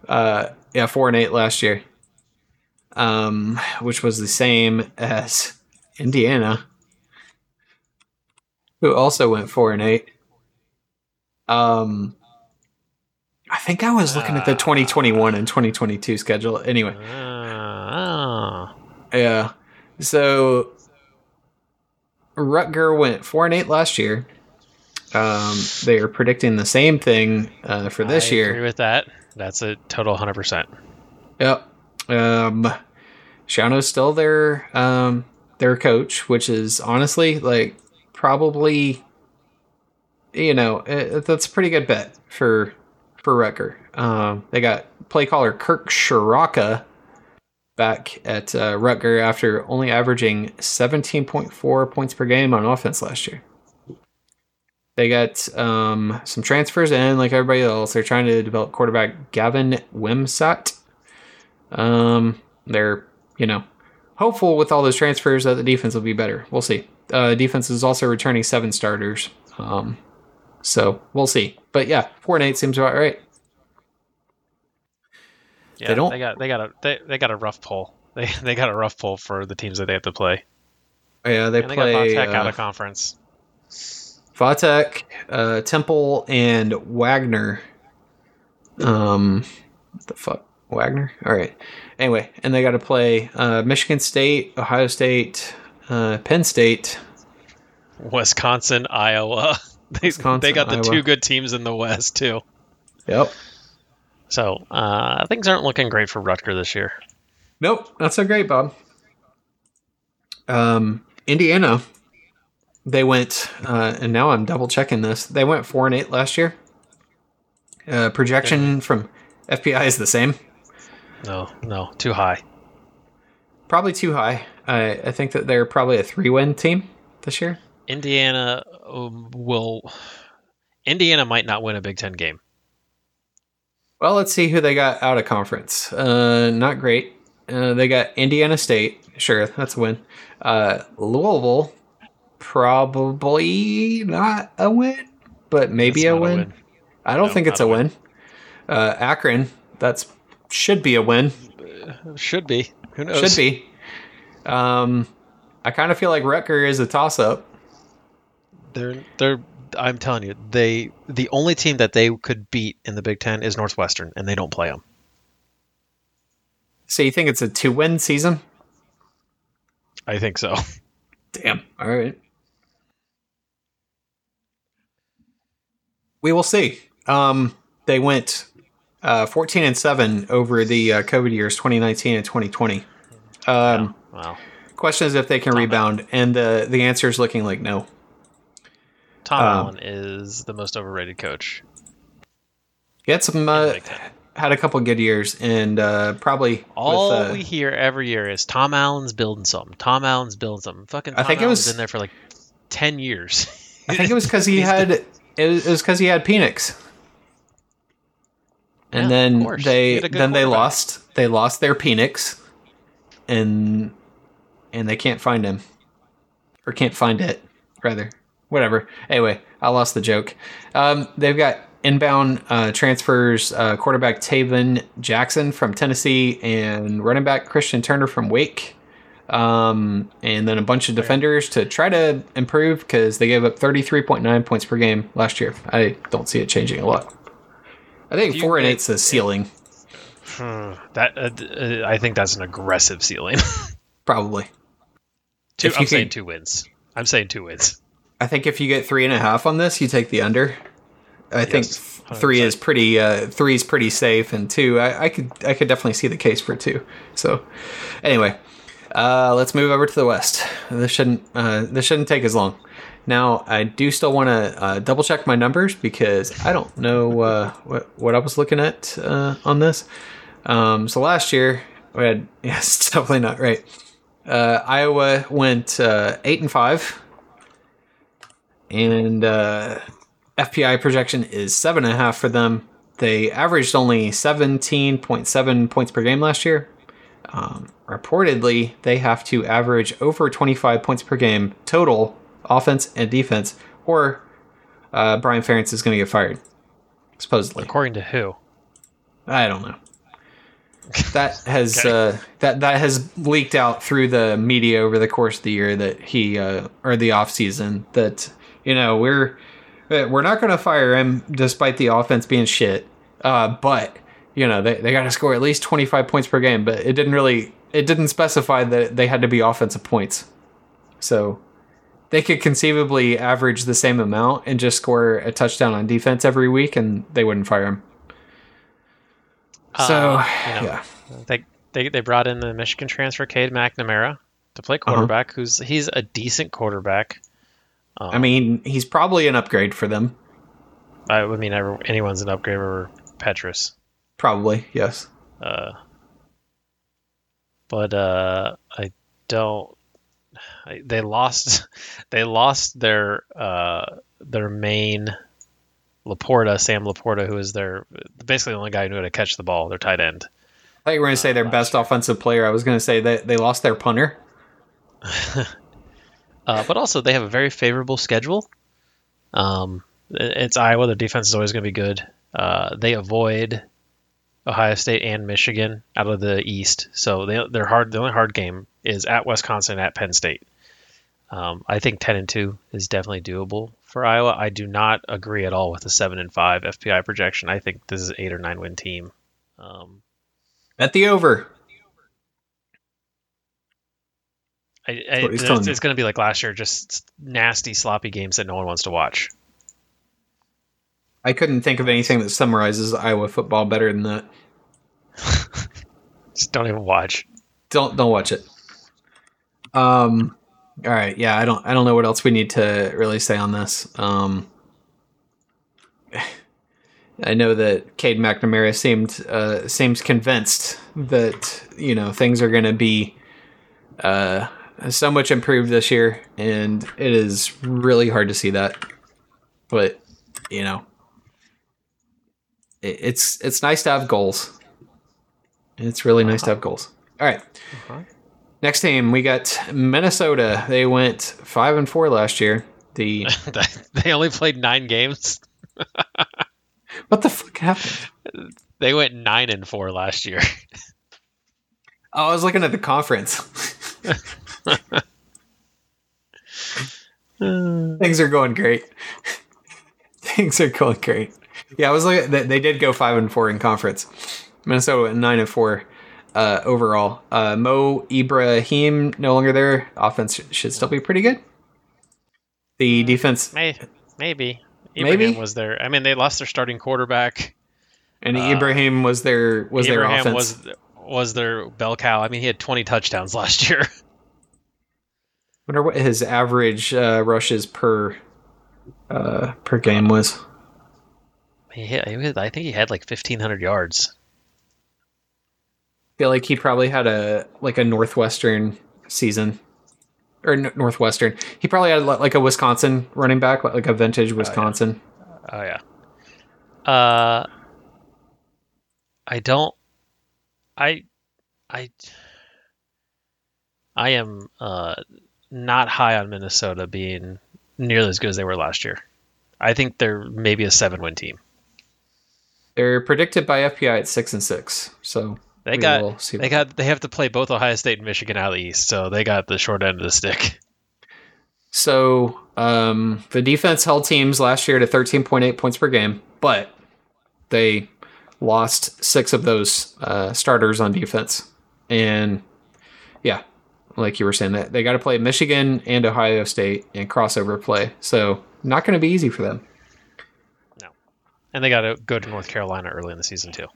Uh, yeah, four and eight last year. Um, which was the same as Indiana, who also went four and eight. Um, I think I was looking at the 2021 and 2022 schedule. Anyway, Uh, yeah. So Rutger went four and eight last year. Um, they are predicting the same thing uh, for this I year. with that. That's a total 100%. Yep. Um, Schiano's still their um their coach, which is honestly like probably you know it, that's a pretty good bet for for Rutger. Um, they got play caller Kirk Ciarrocca back at uh, Rutger after only averaging 17.4 points per game on offense last year. They got um, some transfers in, like everybody else. They're trying to develop quarterback Gavin Wimsatt. Um, they're you know hopeful with all those transfers that the defense will be better. We'll see. Uh, defense is also returning seven starters. Um, so we'll see. But yeah, four and eight seems about right. Yeah, They don't- They got they got a they, they got a rough pull. *laughs* They they got a rough pull for the teams that they have to play. Yeah, they and they play got Von Tech out uh, of conference. Vatek, uh, Temple, and Wagner. Um, the fuck, Wagner? All right. Anyway, and they got to play uh, Michigan State, Ohio State, uh, Penn State. Wisconsin, Iowa. *laughs* They, Wisconsin, they got the Iowa. two good teams in the West too. Yep. So uh, things aren't looking great for Rutger this year. Nope, not so great, Bob. Um, Indiana, they went, uh, and now I'm double checking this. They went four and eight last year. Uh, projection from FPI is the same. No, no, too high. Probably too high. I, I think that they're probably a three win team this year. Indiana um, will. Indiana might not win a Big Ten game. Well, let's see who they got out of conference. Uh, not great. Uh, they got Indiana State. Sure, that's a win. Uh, Louisville, probably not a win, but maybe a not a win. win. I don't No, think it's a a win. Uh, Akron, that's should be a win. Should be. Who knows? Should be. Um, I kind of feel like Rutger is a toss up. They're they're. I'm telling you, they the only team that they could beat in the Big Ten is Northwestern, and they don't play them. So you think it's a two win season? I think so. *laughs* Damn. All right. We will see. Um, they went uh, 14 and 7 over the uh, COVID years 2019 and 2020. Um, Wow. Question is if they can rebound, and the the answer is looking like no. Tom Um, Allen is the most overrated coach. He had some uh, had a couple good years, and uh, probably All with, uh, we hear every year is Tom Allen's building something. Tom Allen's building something. Fucking. Tom I think it was- been there for like ten years. I think it was because he *laughs* had it was- it was because he had Penix, and Yeah, then they had a good then they lost they lost their Penix, and and they can't find him, or can't find it rather. Whatever. Anyway, I lost the joke. Um, they've got inbound uh, transfers: uh, quarterback Tayven Jackson from Tennessee and running back Christian Turner from Wake um, and then a bunch of defenders to try to improve because they gave up 33.9 points per game last year. I don't see it changing a lot. I think you four and get- eight's the ceiling, that uh, uh, I think that's an aggressive ceiling. *laughs* probably. two, If you I'm saying could- two wins. I'm saying two wins. I think if you get three and a half on this, you take the under. I think Yes, th- three 100%. is pretty. Uh, three is pretty safe, and two, I, I could I could definitely see the case for two. So, anyway, uh, let's move over to the west. This shouldn't uh, this shouldn't take as long. Now, I do still want to uh, double check my numbers because I don't know uh, what what I was looking at uh, on this. Um, so last year we had *laughs* yes, definitely not right. Uh, Iowa went uh, eight and five and uh, FPI projection is seven and a half for them. They averaged only seventeen point seven points per game last year. Um, reportedly, they have to average over twenty five points per game total, offense and defense, or uh, Brian Ferentz is going to get fired. supposedly. According to who? I don't know. *laughs* That has Okay. uh, that that has leaked out through the media over the course of the year that he uh, or the off season that you know we're uh, we're not going to fire him despite the offense being shit. Uh, but you know they they got to score at least twenty five points per game. But it didn't really it didn't specify that they had to be offensive points. So they could conceivably average the same amount and just score a touchdown on defense every week, and they wouldn't fire him. So Uh, you know, yeah, They, they they brought in the Michigan transfer Cade McNamara to play Uh-huh. quarterback. Who's he's a decent quarterback. Um, I mean he's probably an upgrade for them. I, I mean, anyone's an upgrade over Petras. Probably yes. Uh, but uh, I don't. They lost. *laughs* They lost their uh, their main Laporta, Sam Laporta, who is their basically the only guy who knew how to catch the ball. Their tight end. I thought you were going to say their best offensive player. I was going to say that they lost their punter. *laughs* Uh, but also, they have a very favorable schedule. Um, it's Iowa. Their defense is always going to be good. Uh, they avoid Ohio State and Michigan out of the East, so they, they're hard. The only hard game is at Wisconsin, at Penn State. Um, I think ten and two is definitely doable for Iowa. I do not agree at all with the seven and five FPI projection. I think this is an eight or nine win team. Um, Bet the over. I, I, it's, it's going to be like last year, just nasty, sloppy games that no one wants to watch. I couldn't think of anything that summarizes Iowa football better than that. *laughs* Just don't even watch. Don't don't watch it. Um. All right. Yeah. I don't. I don't know what else we need to really say on this. Um. *sighs* I know that Cade McNamara seemed uh, seems convinced that you know things are going to be uh, so much improved this year, and it is really hard to see that. But you know, it, it's it's nice to have goals. It's really nice to have goals. All right. Uh-huh. Next team, we got Minnesota. They went five and four last year. The *laughs* they only played nine games. *laughs* what the fuck happened? They went nine and four last year. Oh, I was looking at the conference. *laughs* Things are going great. Things are going great. Yeah, I was looking. They, they did go five and four in conference. Minnesota went nine and four uh, overall. Uh, Mo Ibrahim no longer there. Offense should still be pretty good. The defense May, maybe. Maybe? Ibrahim was there. I mean, they lost their starting quarterback. and Ibrahim was their was their Ibrahim offense. was was their bell cow. I mean, he had 20 touchdowns *laughs* last year. wonder what his average uh, rushes per uh, per game was. he hit, he was- I think he had like 1,500 yards. Feel like he probably had a like a northwestern season or n- northwestern he probably had like a wisconsin running back like a vintage wisconsin Oh yeah. Uh, I don't. I, I, I am uh not high on Minnesota being nearly as good as they were last year. I think they're maybe a seven-win team. they're predicted by fpi at six and six so They we got they got they have to play both Ohio State and Michigan out of the East, so they got the short end of the stick. so um the defense held teams last year to 13.8 points per game but they lost six of those uh, starters on defense and yeah like you were saying that they got to play michigan and ohio state and crossover play so not going to be easy for them No, And they got to go to North Carolina early in the season too.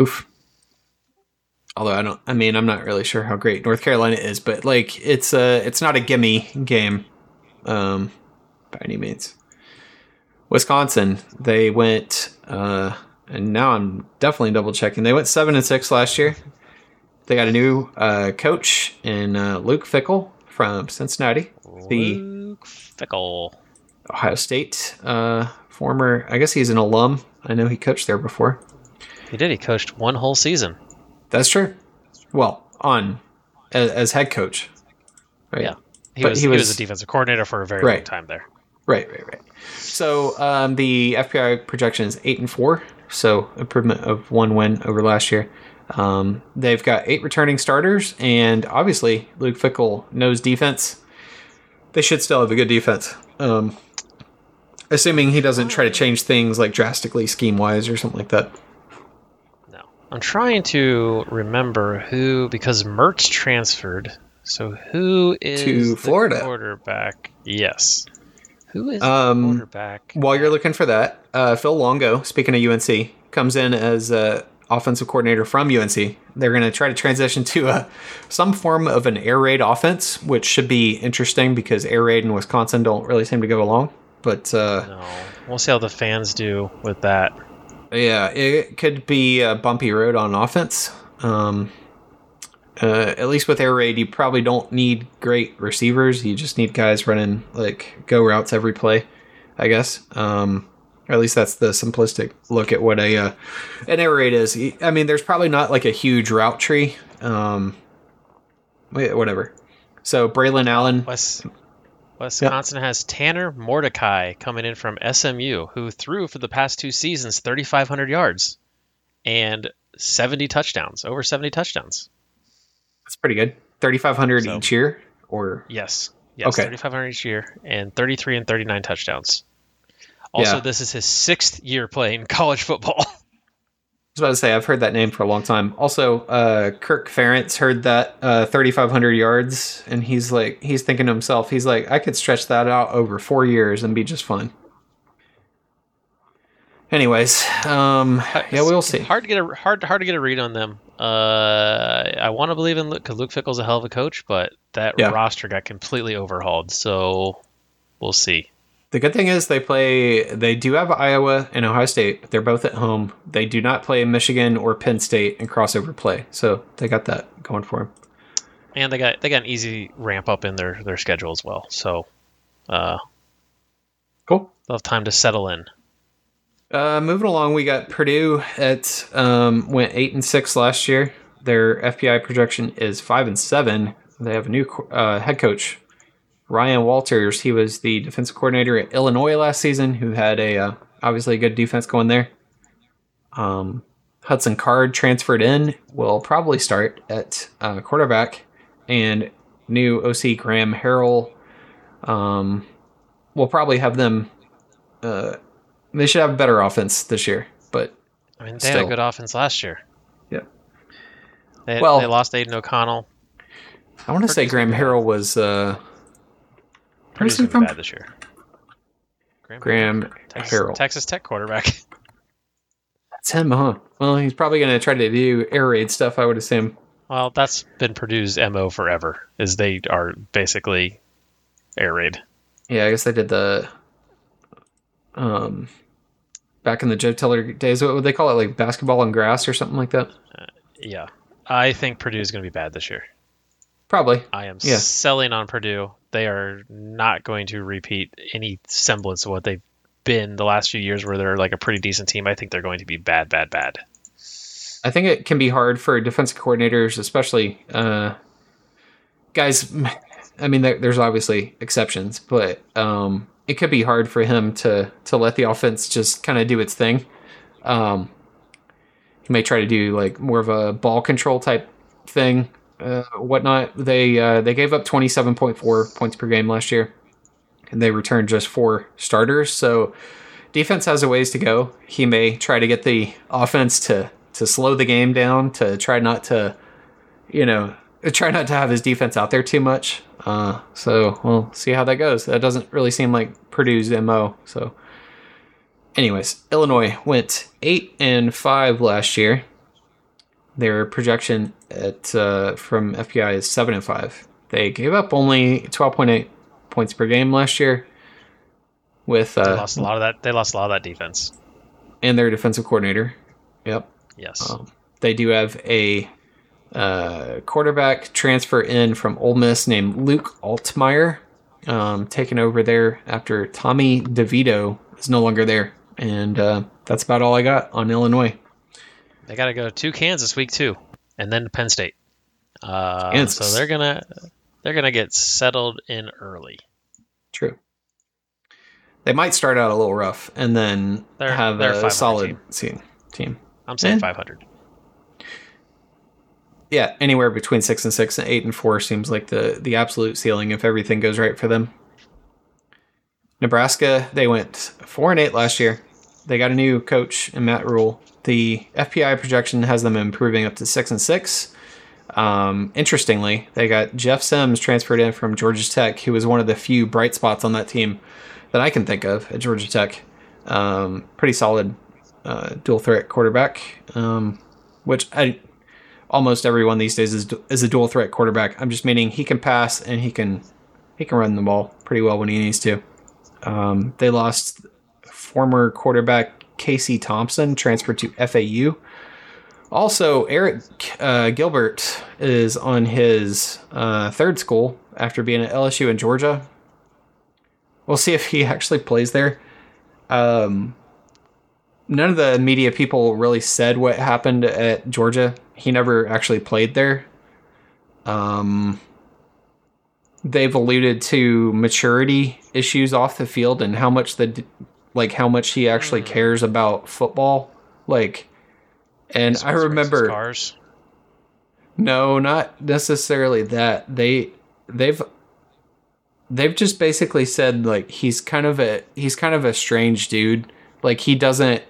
Oof. Although I don't, I mean, I'm not really sure how great North Carolina is, but like, it's a, it's not a gimme game, um, by any means. Wisconsin, they went, uh, and now I'm definitely double checking. They went seven and six last year. They got a new uh, coach in uh, Luke Fickell from Cincinnati, the Luke Fickell. Ohio State uh, former. I guess he's an alum. I know he coached there before. He did. He coached one whole season. That's true. Well, on as, as head coach. Right. Yeah. He But was he he was, was- a defensive coordinator for a very long time there. Right, right, right. So So um, the FPI projection is eight and four, so improvement of one win over last year. Um, they've got eight returning starters, and obviously Luke Fickell knows defense. They should still have a good defense, um, assuming he doesn't try to change things like drastically scheme wise or something like that. I'm trying to remember who because Mertz transferred. So who is To the Florida. quarterback? Yes. Who is Um, the quarterback? While you're looking for that, uh, Phil Longo, speaking of UNC, comes in as uh, offensive coordinator from UNC. They're going to try to transition to uh, some form of an air raid offense, which should be interesting because air raid in Wisconsin don't really seem to go along. But uh, No, we'll see how the fans do with that. Yeah, it could be a bumpy road on offense. Um, uh, at least with air raid, you probably don't need great receivers. You just need guys running like go routes every play, I guess. Um, at least that's the simplistic look at what a uh, an air raid is. I mean, there's probably not like a huge route tree. Um, whatever. So Braylon Allen, West Wisconsin has Tanner Mordecai coming in from SMU, who threw for the past two seasons 3,500 yards and 70 touchdowns, over 70 touchdowns. that's pretty good. Thirty five hundred So- each year, or Yes. Yes, Okay. 3,500 each year and 33 and 39 touchdowns. Also, Yeah. this is his sixth year playing *laughs* college football. I was about to say I've heard that name for a long time. Also, uh, Kirk Ferentz heard that uh, 3,500 yards, and he's like, he's thinking to himself, he's like, I could stretch that out over four years and be just fine. Anyways, um, yeah, we'll see. Hard to get a hard hard to get a read on them. Uh, I want to believe in Luke because Luke Fickell's a hell of a coach, but that Yeah. roster got completely overhauled. So we'll see. The good thing is they play, they do have Iowa and Ohio State. They're both at home. They do not play Michigan or Penn State in crossover play, so they got that going for them. and they got they got an easy ramp up in their their schedule as well. So uh, Cool. they'll have time to settle in. Uh, moving along, we got Purdue at um, went eight and six last year. Their FPI projection is five and seven. They have a new uh, head coach, Ryan Walters. He was the defensive coordinator at Illinois last season, who had a uh, obviously a good defense going there. Um, Hudson Card transferred in, will probably start at uh, quarterback, and new OC Graham Harrell um, will probably have them. Uh, they should have a better offense this year, but I mean, they had a good offense last year. Yeah. They, Well- they lost Aidan O'Connell. I want to say Graham Harrell was uh, where's he gonna from? bad this year. Graham, Graham Texas, Harrell. Texas Tech quarterback. *laughs* That's him, huh? Well, he's probably going to try to do air raid stuff, I would assume. well, that's been Purdue's mo forever. Is they are basically air raid. Yeah, I guess they did the um back in the Joe Tiller days. What would they call it? Like basketball on grass or something like that? Yeah, I think Purdue's going to be bad this year. Probably. I am Yeah. selling on Purdue. They are not going to repeat any semblance of what they've been the last few years, where they're like a pretty decent team. I think they're going to be bad, bad, bad. I think it can be hard for defensive coordinators, especially uh, guys. I mean, there, there's obviously exceptions, but um, it could be hard for him to to let the offense just kind of do its thing. Um, he may try to do like more of a ball control type thing, uh, whatnot. They uh, they gave up 27.4 points per game last year, and they returned just four starters. So defense has a ways to go. He may try to get the offense to to slow the game down, to try not to, you know, *laughs* try not to have his defense out there too much. Uh, so we'll see how that goes. That doesn't really seem like Purdue's mo. So, anyways, Illinois went eight and five last year. Their projection at uh, from FPI is seven and five. They gave up only twelve point eight points per game last year. With They uh, lost a lot of that. They lost a lot of that defense. and their defensive coordinator. Yep. Yes. Um, they do have a uh, quarterback transfer in from Ole Miss named Luke Altmyer, um, taking over there after Tommy DeVito is no longer there. And uh, that's about all I got on Illinois. They got to go to Kansas week two, and then Penn State. Uh, so they're gonna they're gonna get settled in early. True. they might start out a little rough and then They're- have they're a a 500 solid team. team. I'm saying Eh. 500. Yeah, anywhere between six and six and eight and four seems like the the absolute ceiling if everything goes right for them. Nebraska, they went four and eight last year. They got a new coach in Matt Rhule. The FPI projection has them improving up to six and six. Um, interestingly, they got Jeff Sims transferred in from Georgia Tech, who was one of the few bright spots on that team that I can think of at Georgia Tech. Um, pretty solid uh, dual threat quarterback, um, which I almost everyone these days is is a dual threat quarterback. I'm just meaning he can pass and he can he can run the ball pretty well when he needs to. Um, they lost former quarterback Casey Thompson, transferred to FAU. Also, Arik uh, Gilbert is on his uh, third school after being at LSU in Georgia. We'll see if he *laughs* actually plays there. Um, none of the media people really said what happened at Georgia. He never actually played there. Um, they've alluded to maturity issues off the field and how much the like how much he actually hmm. cares about football. Like, and I remember Scars. no, not necessarily that. They they've they've just basically said like he's kind of a he's kind of a strange dude. Like he doesn't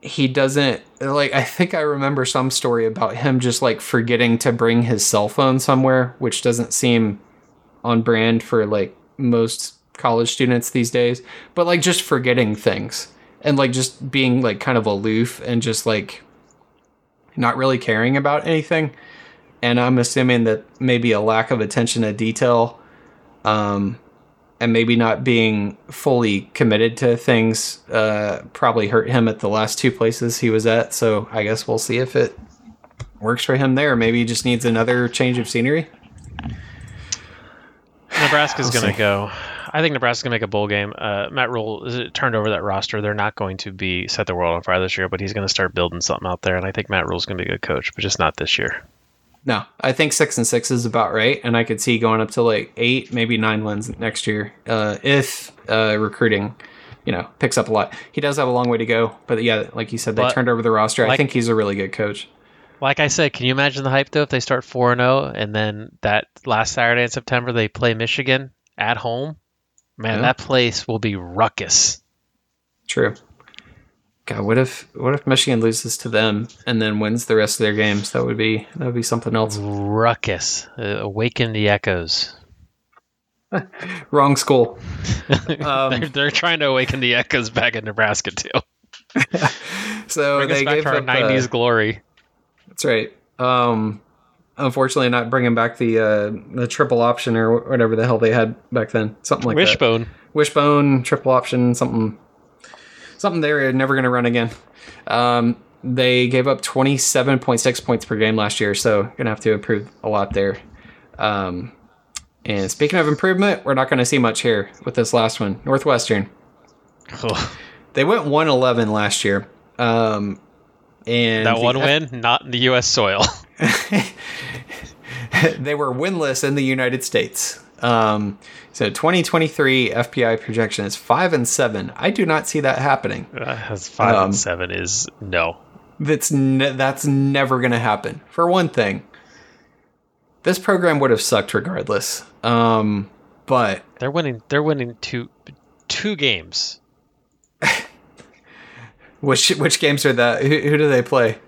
he doesn't like I think I remember some story about him just like forgetting to bring his cell phone somewhere, which doesn't seem on brand for like most college students these days, but like just forgetting things and like just being like kind of aloof and just like not really caring about anything. And I'm assuming that maybe a lack of attention to detail, um, and maybe not being fully committed to things, uh, probably hurt him at the last two places he was at. So I guess we'll see if it works for him there. Maybe he just needs another change of scenery. Nebraska's I'll going to go. I think Nebraska's going to make a bowl game. Uh, Matt Rhule is- turned over that roster. They're not going to be set the world on fire this year, but he's going to start building something out there. And I think Matt Rhule's going to be a good coach, but just not this year. No, I think six and six is about right, and I could see going up to like eight, maybe nine wins next year uh, if uh, recruiting, you know, picks up a lot. He does have a long way to go, but yeah, like you said, they But, turned over the roster. I think he's a really good coach. Like I said, can you imagine the hype though if they start four and zero, and then that last Saturday in September they play Michigan at home? Man, Yeah. that place will be ruckus. True. God, what if what if Michigan loses to them and then wins the rest of their games? That would be that would be something else. Ruckus. Uh, awaken the echoes. *laughs* Wrong school. *laughs* Um, they're, they're trying to awaken the echoes back in Nebraska too. *laughs* So Bring us they back gave to our up, uh, '90s glory. That's right. Um, unfortunately, not bringing back the uh, the triple option or whatever the hell they had back then. Something like that. Wishbone. Wishbone, triple option, something, something they're never going to run again. Um, they gave up 27.6 points per game last year, so going to have to improve a lot there. Um, and speaking of improvement, we're not going to see much here with this last one. Northwestern. Oh. They went 111 last year. Um, and that one win, not in the U.S. soil. *laughs* *laughs* they were winless in the United States. Um, so 2023 FPI projection is five and seven. I do not see that happening. That's five Um, and seven is no. That's ne- that's never going to happen. For one thing, this program would have sucked regardless. Um, but They're winning. They're winning two two games. *laughs* which which games are that? Who, who do they play?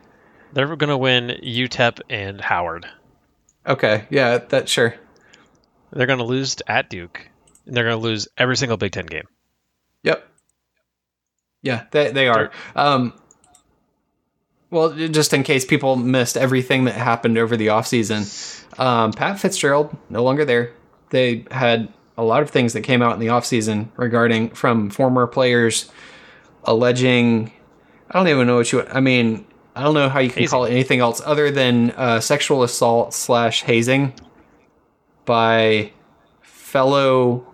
They're going to win UTEP and Howard. Okay, yeah, that sure. They're going to lose at Duke. And they're going to lose every single Big Ten game. Yep. Yeah, they they are. Um, well, just in case people missed everything that happened over the offseason, um, Pat Fitzgerald no longer there. They had a lot of things that came out in the offseason regarding from former players alleging. I don't even know what you. I mean, I don't know how you can Hazing. call it anything else other than uh, sexual assault slash hazing by fellow.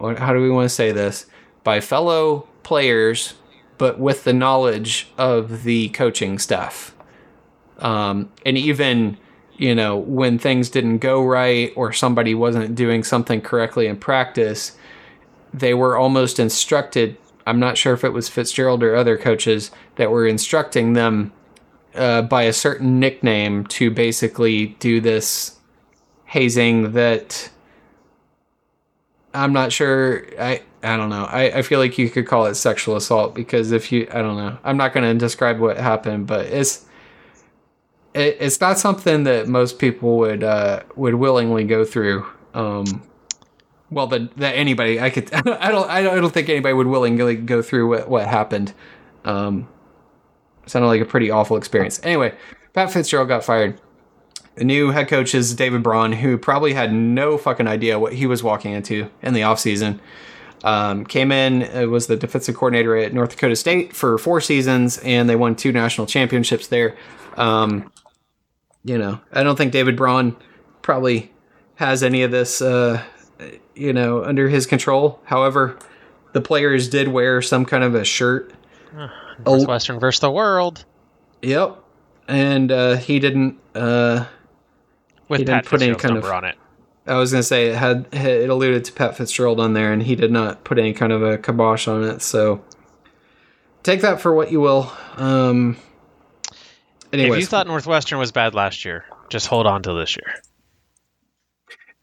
How do we want to say this? By fellow players, but with the knowledge of the coaching staff. Um, and even, you know, when things didn't go right or somebody wasn't doing something correctly in practice, they were almost instructed. I'm not sure if it was Fitzgerald or other coaches that were instructing them uh, by a certain nickname to basically do this hazing that I'm not sure. I I don't know. I, I feel like you could call it sexual assault because if you I don't know. I'm not going to describe what happened, but it's it, it's not something that most people would uh, would willingly go through. Um, well, that that anybody I could *laughs* I don't I don't, I don't think anybody would willingly go through what what happened. Um, sounded like a pretty awful experience. Anyway, Pat Fitzgerald got fired. The new head coach is David Braun, who probably had no fucking idea what he was walking into in the offseason. Um, came in, uh, was the defensive coordinator at North Dakota State for four seasons, and they won two national championships there. Um, you know, I don't think David Braun probably has any of this, uh, you know, under his control. However, the players did wear some kind of a shirt. Northwestern versus the world. Yep, and uh, he didn't. Uh, With He didn't put any kind number of- on it. I was gonna say it had it alluded to Pat Fitzgerald on there, and he did not put any kind of a kibosh on it. So take that for what you will. Um, anyways, if you thought Northwestern was bad last year, just hold on to this year.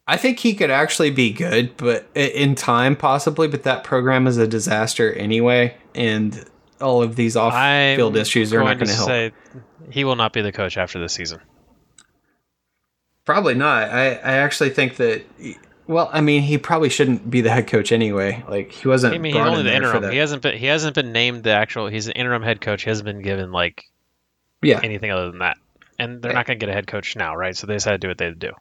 I think he could actually be good, but in time possibly. But that program is a disaster anyway, and all of these I'm off-field issues are not going to help. say he will not be the coach after this season. Probably not. I, I actually think that. Well, I mean, he probably shouldn't be the head coach anyway. Like he wasn't I mean, he's only the interim. He hasn't been he hasn't been named the actual. He's an interim head coach. He hasn't been given like yeah, anything other than that. And they're Yeah. not going to get a head coach now, right? So they just had to do what they had to do.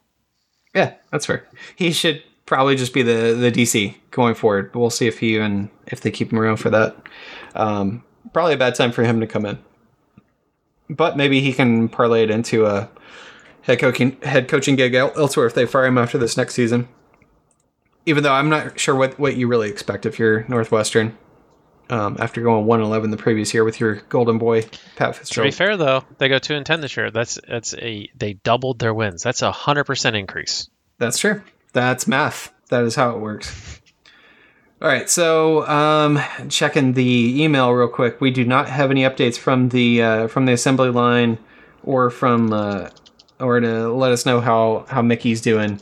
Yeah, that's fair. He should probably just be the the DC going forward. But we'll see if he even if they keep him around for that. Um, probably a bad time for him to come in. But maybe he can parlay it into a head coaching head coaching gig elsewhere if they fire him after this next season. Even though I'm not sure what, what you really expect if you're Northwestern um, after going one eleven the previous year with your golden boy Pat Fitzgerald. To be fair, though, they go two and ten this year. That's that's a they doubled their wins. That's a hundred percent increase. That's true. That's math. That is how it works. All right, so um, checking the email real quick. We do not have any updates from the uh, from the assembly line, or from uh, or to let us know how how Mickey's doing.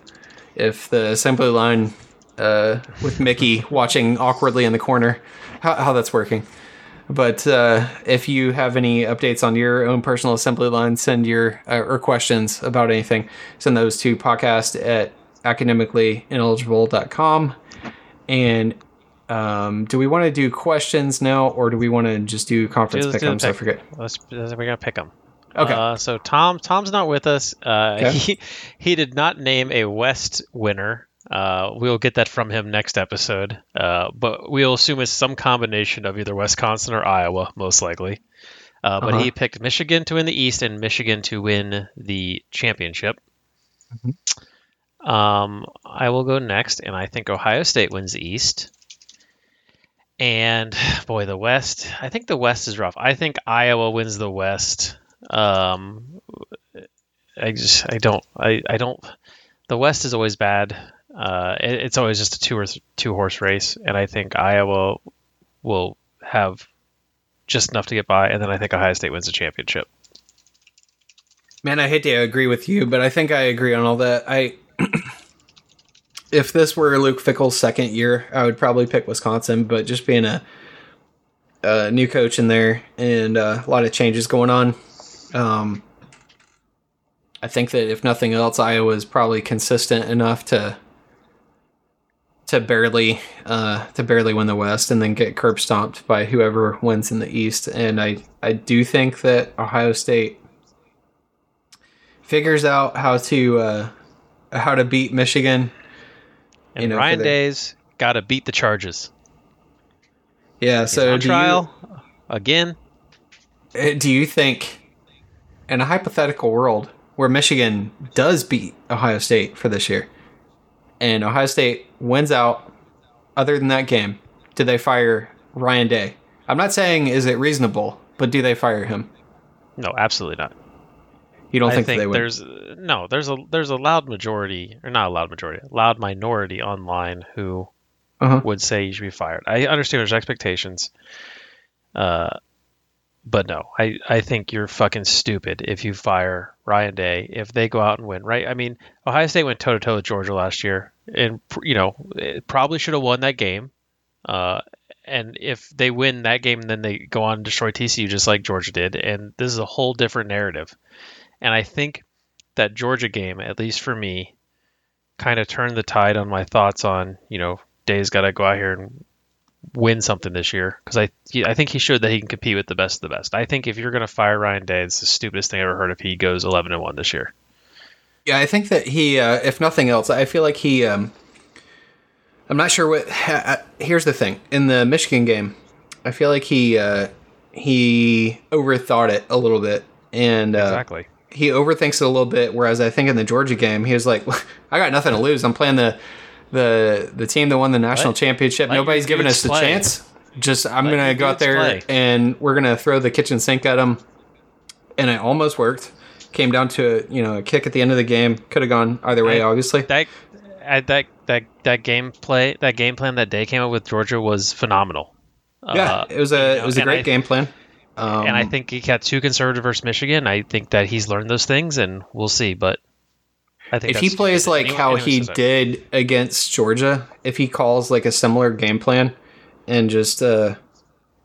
If the assembly line uh, with Mickey watching awkwardly in the corner, how, how that's working. But uh, if you have any updates on your own personal assembly line, send your uh, or questions about anything, send those to podcast at academicallyineligible.com. And um, do we want to do questions now, or do we want to just do conference Let's do pick'ems? I forget. Let's, we're gonna pick them. Okay. Uh, so Tom Tom's not with us. Uh, Okay. *laughs* He he did not name a West winner. Uh, we'll get that from him next episode. Uh, but we'll assume it's some combination of either Wisconsin or Iowa, most likely. Uh, but Uh-huh. he picked Michigan to win the East and Michigan to win the championship. Mm-hmm. Um, I will go next, and I think Ohio State wins the East. And boy, the West. I think the West is rough. I think Iowa wins the West. Um, I just I don't I, I don't. The West is always bad. Uh, it, it's always just a two or th- two horse race, and I think Iowa will have just enough to get by, and then I think Ohio State wins the championship. Man, I hate to agree with you, but I think I agree on all that. I *clears throat* if this were Luke Fickell's second year, I would probably pick Wisconsin, but just being a, a new coach in there and uh, a lot of changes going on, um, I think that if nothing else, Iowa is probably consistent enough to to barely uh, to barely win the West and then get curb stomped by whoever wins in the East. And I I do think that Ohio State figures out how to uh, how to beat Michigan. And You know, Ryan the- Days got to beat the charges. Yeah. He's So trial again. You, uh, do you think in a hypothetical world where Michigan does beat Ohio State for this year, and Ohio State wins out, other than that game, do they fire Ryan Day? I'm not saying is it reasonable, but do they fire him? No, absolutely not. You don't think, think they would? there's no there's a there's a loud majority or not a loud majority, a loud minority online who Uh-huh. would say you should be fired. I understand there's expectations, uh, but no, I I think you're fucking stupid if you fire Ryan Day if they go out and win. Right? I mean, Ohio State went toe to toe with Georgia last year, and you know probably should have won that game. Uh, and if they win that game, then they go on and destroy TCU just like Georgia did, and this is a whole different narrative. And I think that Georgia game, at least for me, kind of turned the tide on my thoughts on you know Day's got to go out here and win something this year because I he- I think he showed that he can compete with the best of the best. I think if you're going to fire Ryan Day, it's the stupidest thing I ever heard if he goes 11 and one this year. Yeah, I think that he, uh, if nothing else, I feel like he. Um, I'm not sure what. Uh, here's the thing: in the Michigan game, I feel like he uh, he overthought it a little bit, and uh, Exactly. he overthinks it a little bit. Whereas I think in the Georgia game, he was like, *laughs* "I got nothing to lose. I'm playing the the the team that won the national Let- championship. let Nobody's giving us the play. chance. Just I'm Let gonna go out there play. and we're gonna throw the kitchen sink at them." And it almost worked. Came down to you know a kick at the end of the game. Could have gone either way, I- obviously. That I, that that that game play that game plan that Day came up with Georgia was phenomenal. yeah, Uh, it was a you know, it was a great I- game plan. Um, and I think he got too conservative versus Michigan. I think that he's learned those things, and we'll see. But I think if he plays like Anyone- how he did against Georgia, if he calls like a similar game plan and just uh,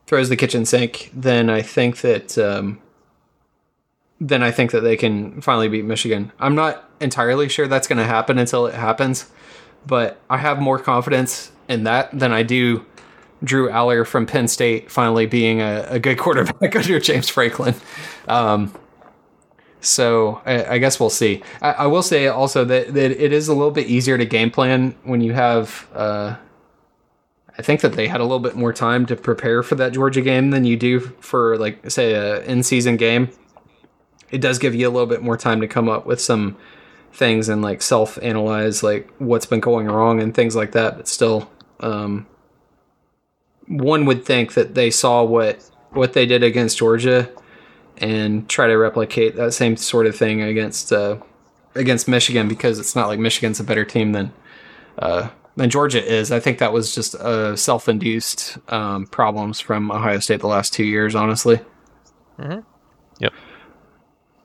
throws the kitchen sink, then I think that um, then I think that they can finally beat Michigan. I'm not entirely sure that's going to happen until it happens, but I have more confidence in that than I do Drew Allar from Penn State finally being a, a good *laughs* quarterback *laughs* under James Franklin. Um, so I, I guess we'll see. I, I will say also that, that it is a little bit easier to game plan when you have. Uh, I think that they had a little bit more time to prepare for that Georgia game than you do for like say a in season game. It does give you a little bit more time to come up with some things and like self analyze like what's been going wrong and things like that. But still, um, one would think that they saw what what they did against Georgia and try to replicate that same sort of thing against uh, against Michigan because it's not like Michigan's a better team than uh, than Georgia is. I think that was just uh, self induced um, problems from Ohio State the last two years, honestly. Yep.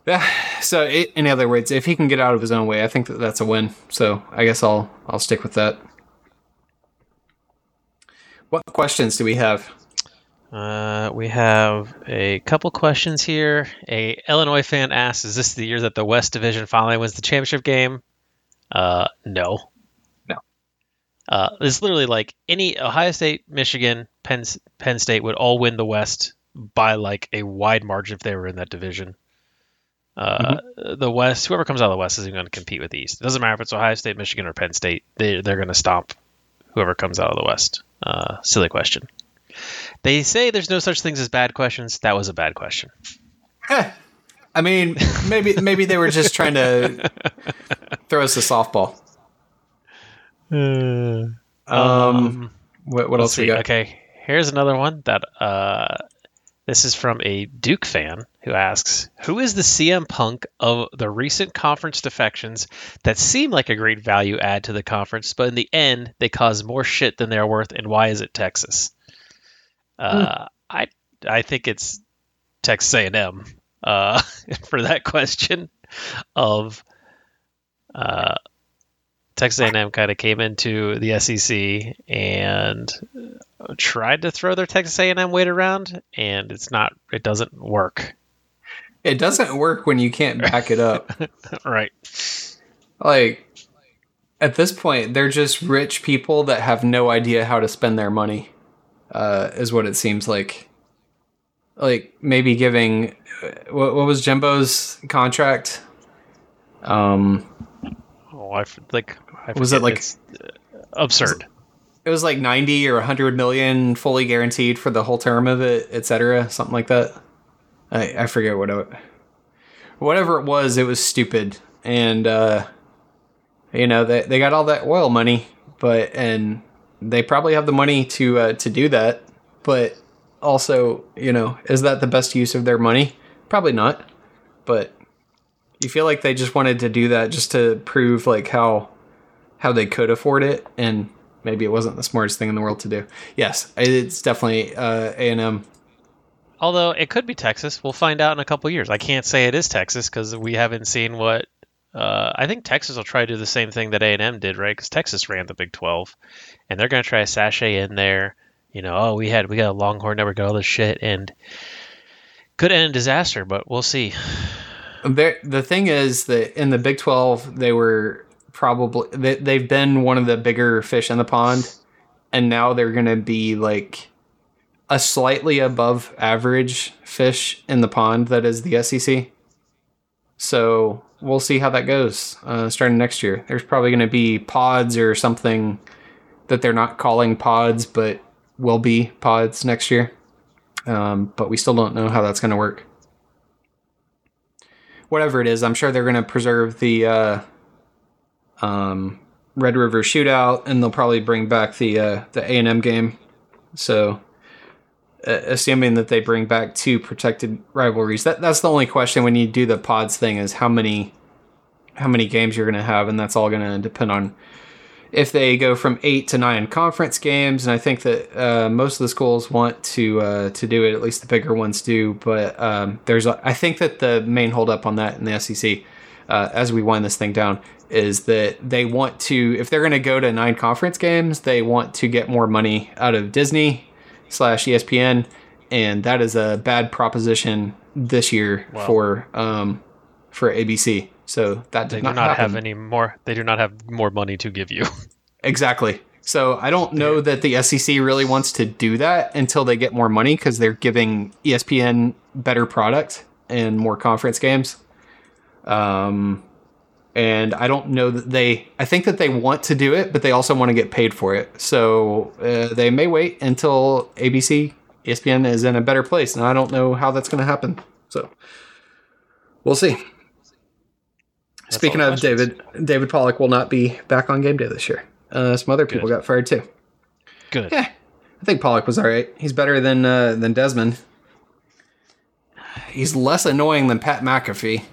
Yeah. So, it, in other words, if he can get out of his own way, I think that that's a win. So, I guess I'll I'll stick with that. What questions do we have? Uh, we have a couple questions here. A Illinois fan asks, "Is this the year that the West Division finally wins the championship game?" Uh, no. No. Uh, it's literally like any Ohio State, Michigan, Penn, Penn State would all win the West by like a wide margin if they were in that division. Uh, The West, whoever comes out of the West isn't going to compete with the East. It doesn't matter if it's Ohio State, Michigan, or Penn State. They they're going to stomp whoever comes out of the West. Uh, silly question. They say there's no such things as bad questions. That was a bad question. Heh. I mean, maybe maybe they were just trying to throw us a softball. *sighs* Um, what, what Let's else we got? Okay, here's another one that uh, this is from a Duke fan who asks, "Who is the CM Punk of the recent conference defections that seem like a great value add to the conference, but in the end they cause more shit than they're worth, and why is it Texas?" Uh, I I think it's Texas A&M uh, *laughs* for that question of uh, Texas A&M kind of came into the SEC and tried to throw their Texas A&M weight around, and it's not. It doesn't work. It doesn't work when you can't back it up. *laughs* right. like at this point, they're just rich people that have no idea how to spend their money. Uh, is what it seems like. Like maybe giving what, what was Jimbo's contract? Um, Oh, I like. I Was it like- It's, uh, absurd? it was like 90 or 100 million fully guaranteed for the whole term of it etc something like that i, I forget what it whatever it was it was stupid and uh you know they, they got all that oil money but and they probably have the money to uh, to do that but also you know is that the best use of their money probably not but you feel like they just wanted to do that just to prove like how how they could afford it and maybe it wasn't the smartest thing in the world to do. Yes, it's definitely uh, A and M. Although it could be Texas, we'll find out in a couple years. I can't say it is Texas because we haven't seen what. Uh, I think Texas will try to do the same thing that A and M did, right? Because Texas ran the Big Twelve, and they're going to try a sachet in there. You know, oh, we had we got a Longhorn network, got all this shit, and could end in disaster, but we'll see. *sighs* The thing is that in the Big Twelve, they were probably they, they've been one of the bigger fish in the pond, and now they're going to be like a slightly above average fish in the pond that is the SEC. So we'll see how that goes uh, starting next year. There's probably going to be pods or something that they're not calling pods, but will be pods next year. Um, but we still don't know how that's going to work. Whatever it is, I'm sure they're going to preserve the uh, um, Red River Shootout, and they'll probably bring back the uh, the A and M game. So, assuming that they bring back two protected rivalries, that that's the only question when you do the pods thing is how many how many games you're going to have, and that's all going to depend on if they go from eight to nine conference games, and I think that uh, most of the schools want to uh, to do it. At least the bigger ones do. But um, there's, a, I think that the main holdup on that in the SEC, uh, as we wind this thing down, is that they want to, if they're going to go to nine conference games, they want to get more money out of Disney slash ESPN, and that is a bad proposition this year wow. for um, for ABC. So that did they not, do not have any more. They do not have more money to give you. *laughs* exactly. So I don't know that the SEC really wants to do that until they get more money because they're giving ESPN better product and more conference games. Um, and I don't know that they. I think that they want to do it, but they also want to get paid for it. So uh, they may wait until ABC, ESPN is in a better place, and I don't know how that's going to happen. So we'll see. That's Speaking of David, David Pollack will not be back on game day this year. Uh, some other people Good. got fired too. Good. Yeah, I think Pollack was all right. He's better than uh, than Desmond. He's less annoying than Pat McAfee.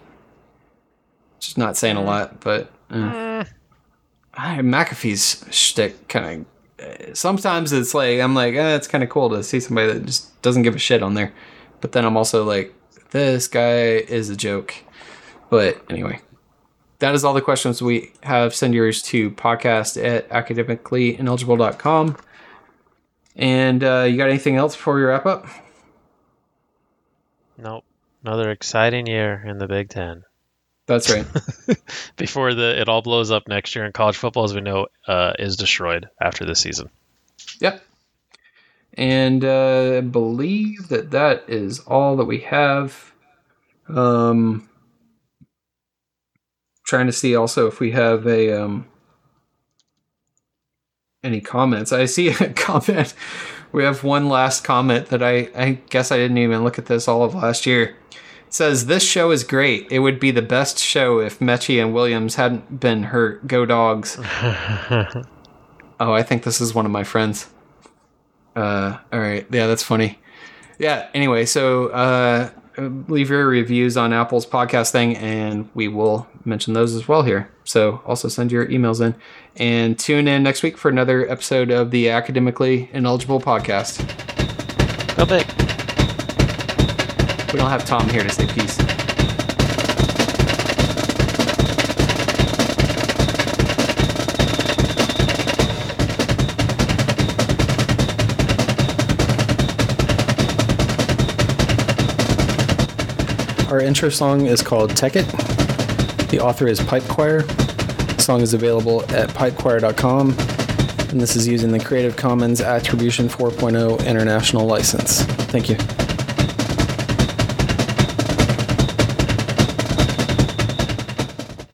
Just not saying a lot, but uh, McAfee's shtick kind of. Sometimes it's like I'm like, eh, it's kind of cool to see somebody that just doesn't give a shit on there, but then I'm also like, this guy is a joke. But anyway, that is all the questions we have. Send yours to podcast at academicallyineligible.com. And uh, you got anything else before we wrap up? Nope. Another exciting year in the Big Ten. That's right. *laughs* before the it all blows up next year in college football, as we know, uh, is destroyed after this season. Yep. And uh, I believe that that is all that we have. Um, trying to see also if we have a um, any comments. I see a *laughs* comment. We have one last comment that I I guess I didn't even look at this all of last year. Says this show is great. It would be the best show if Metchie and Williams hadn't been hurt. Go dogs. *laughs* oh, I think this is one of my friends. Uh, all right, yeah, that's funny. Yeah. Anyway, so uh, leave your reviews on Apple's podcast thing, and we will mention those as well here. So also send your emails in, and tune in next week for another episode of the Academically Ineligible podcast. Big. We don't have Tom here to say peace. Our intro song is called Tech It. The author is Pipe Choir. The song is available at pipechoir.com, and this is using the Creative Commons Attribution 4.0 International License. Thank you.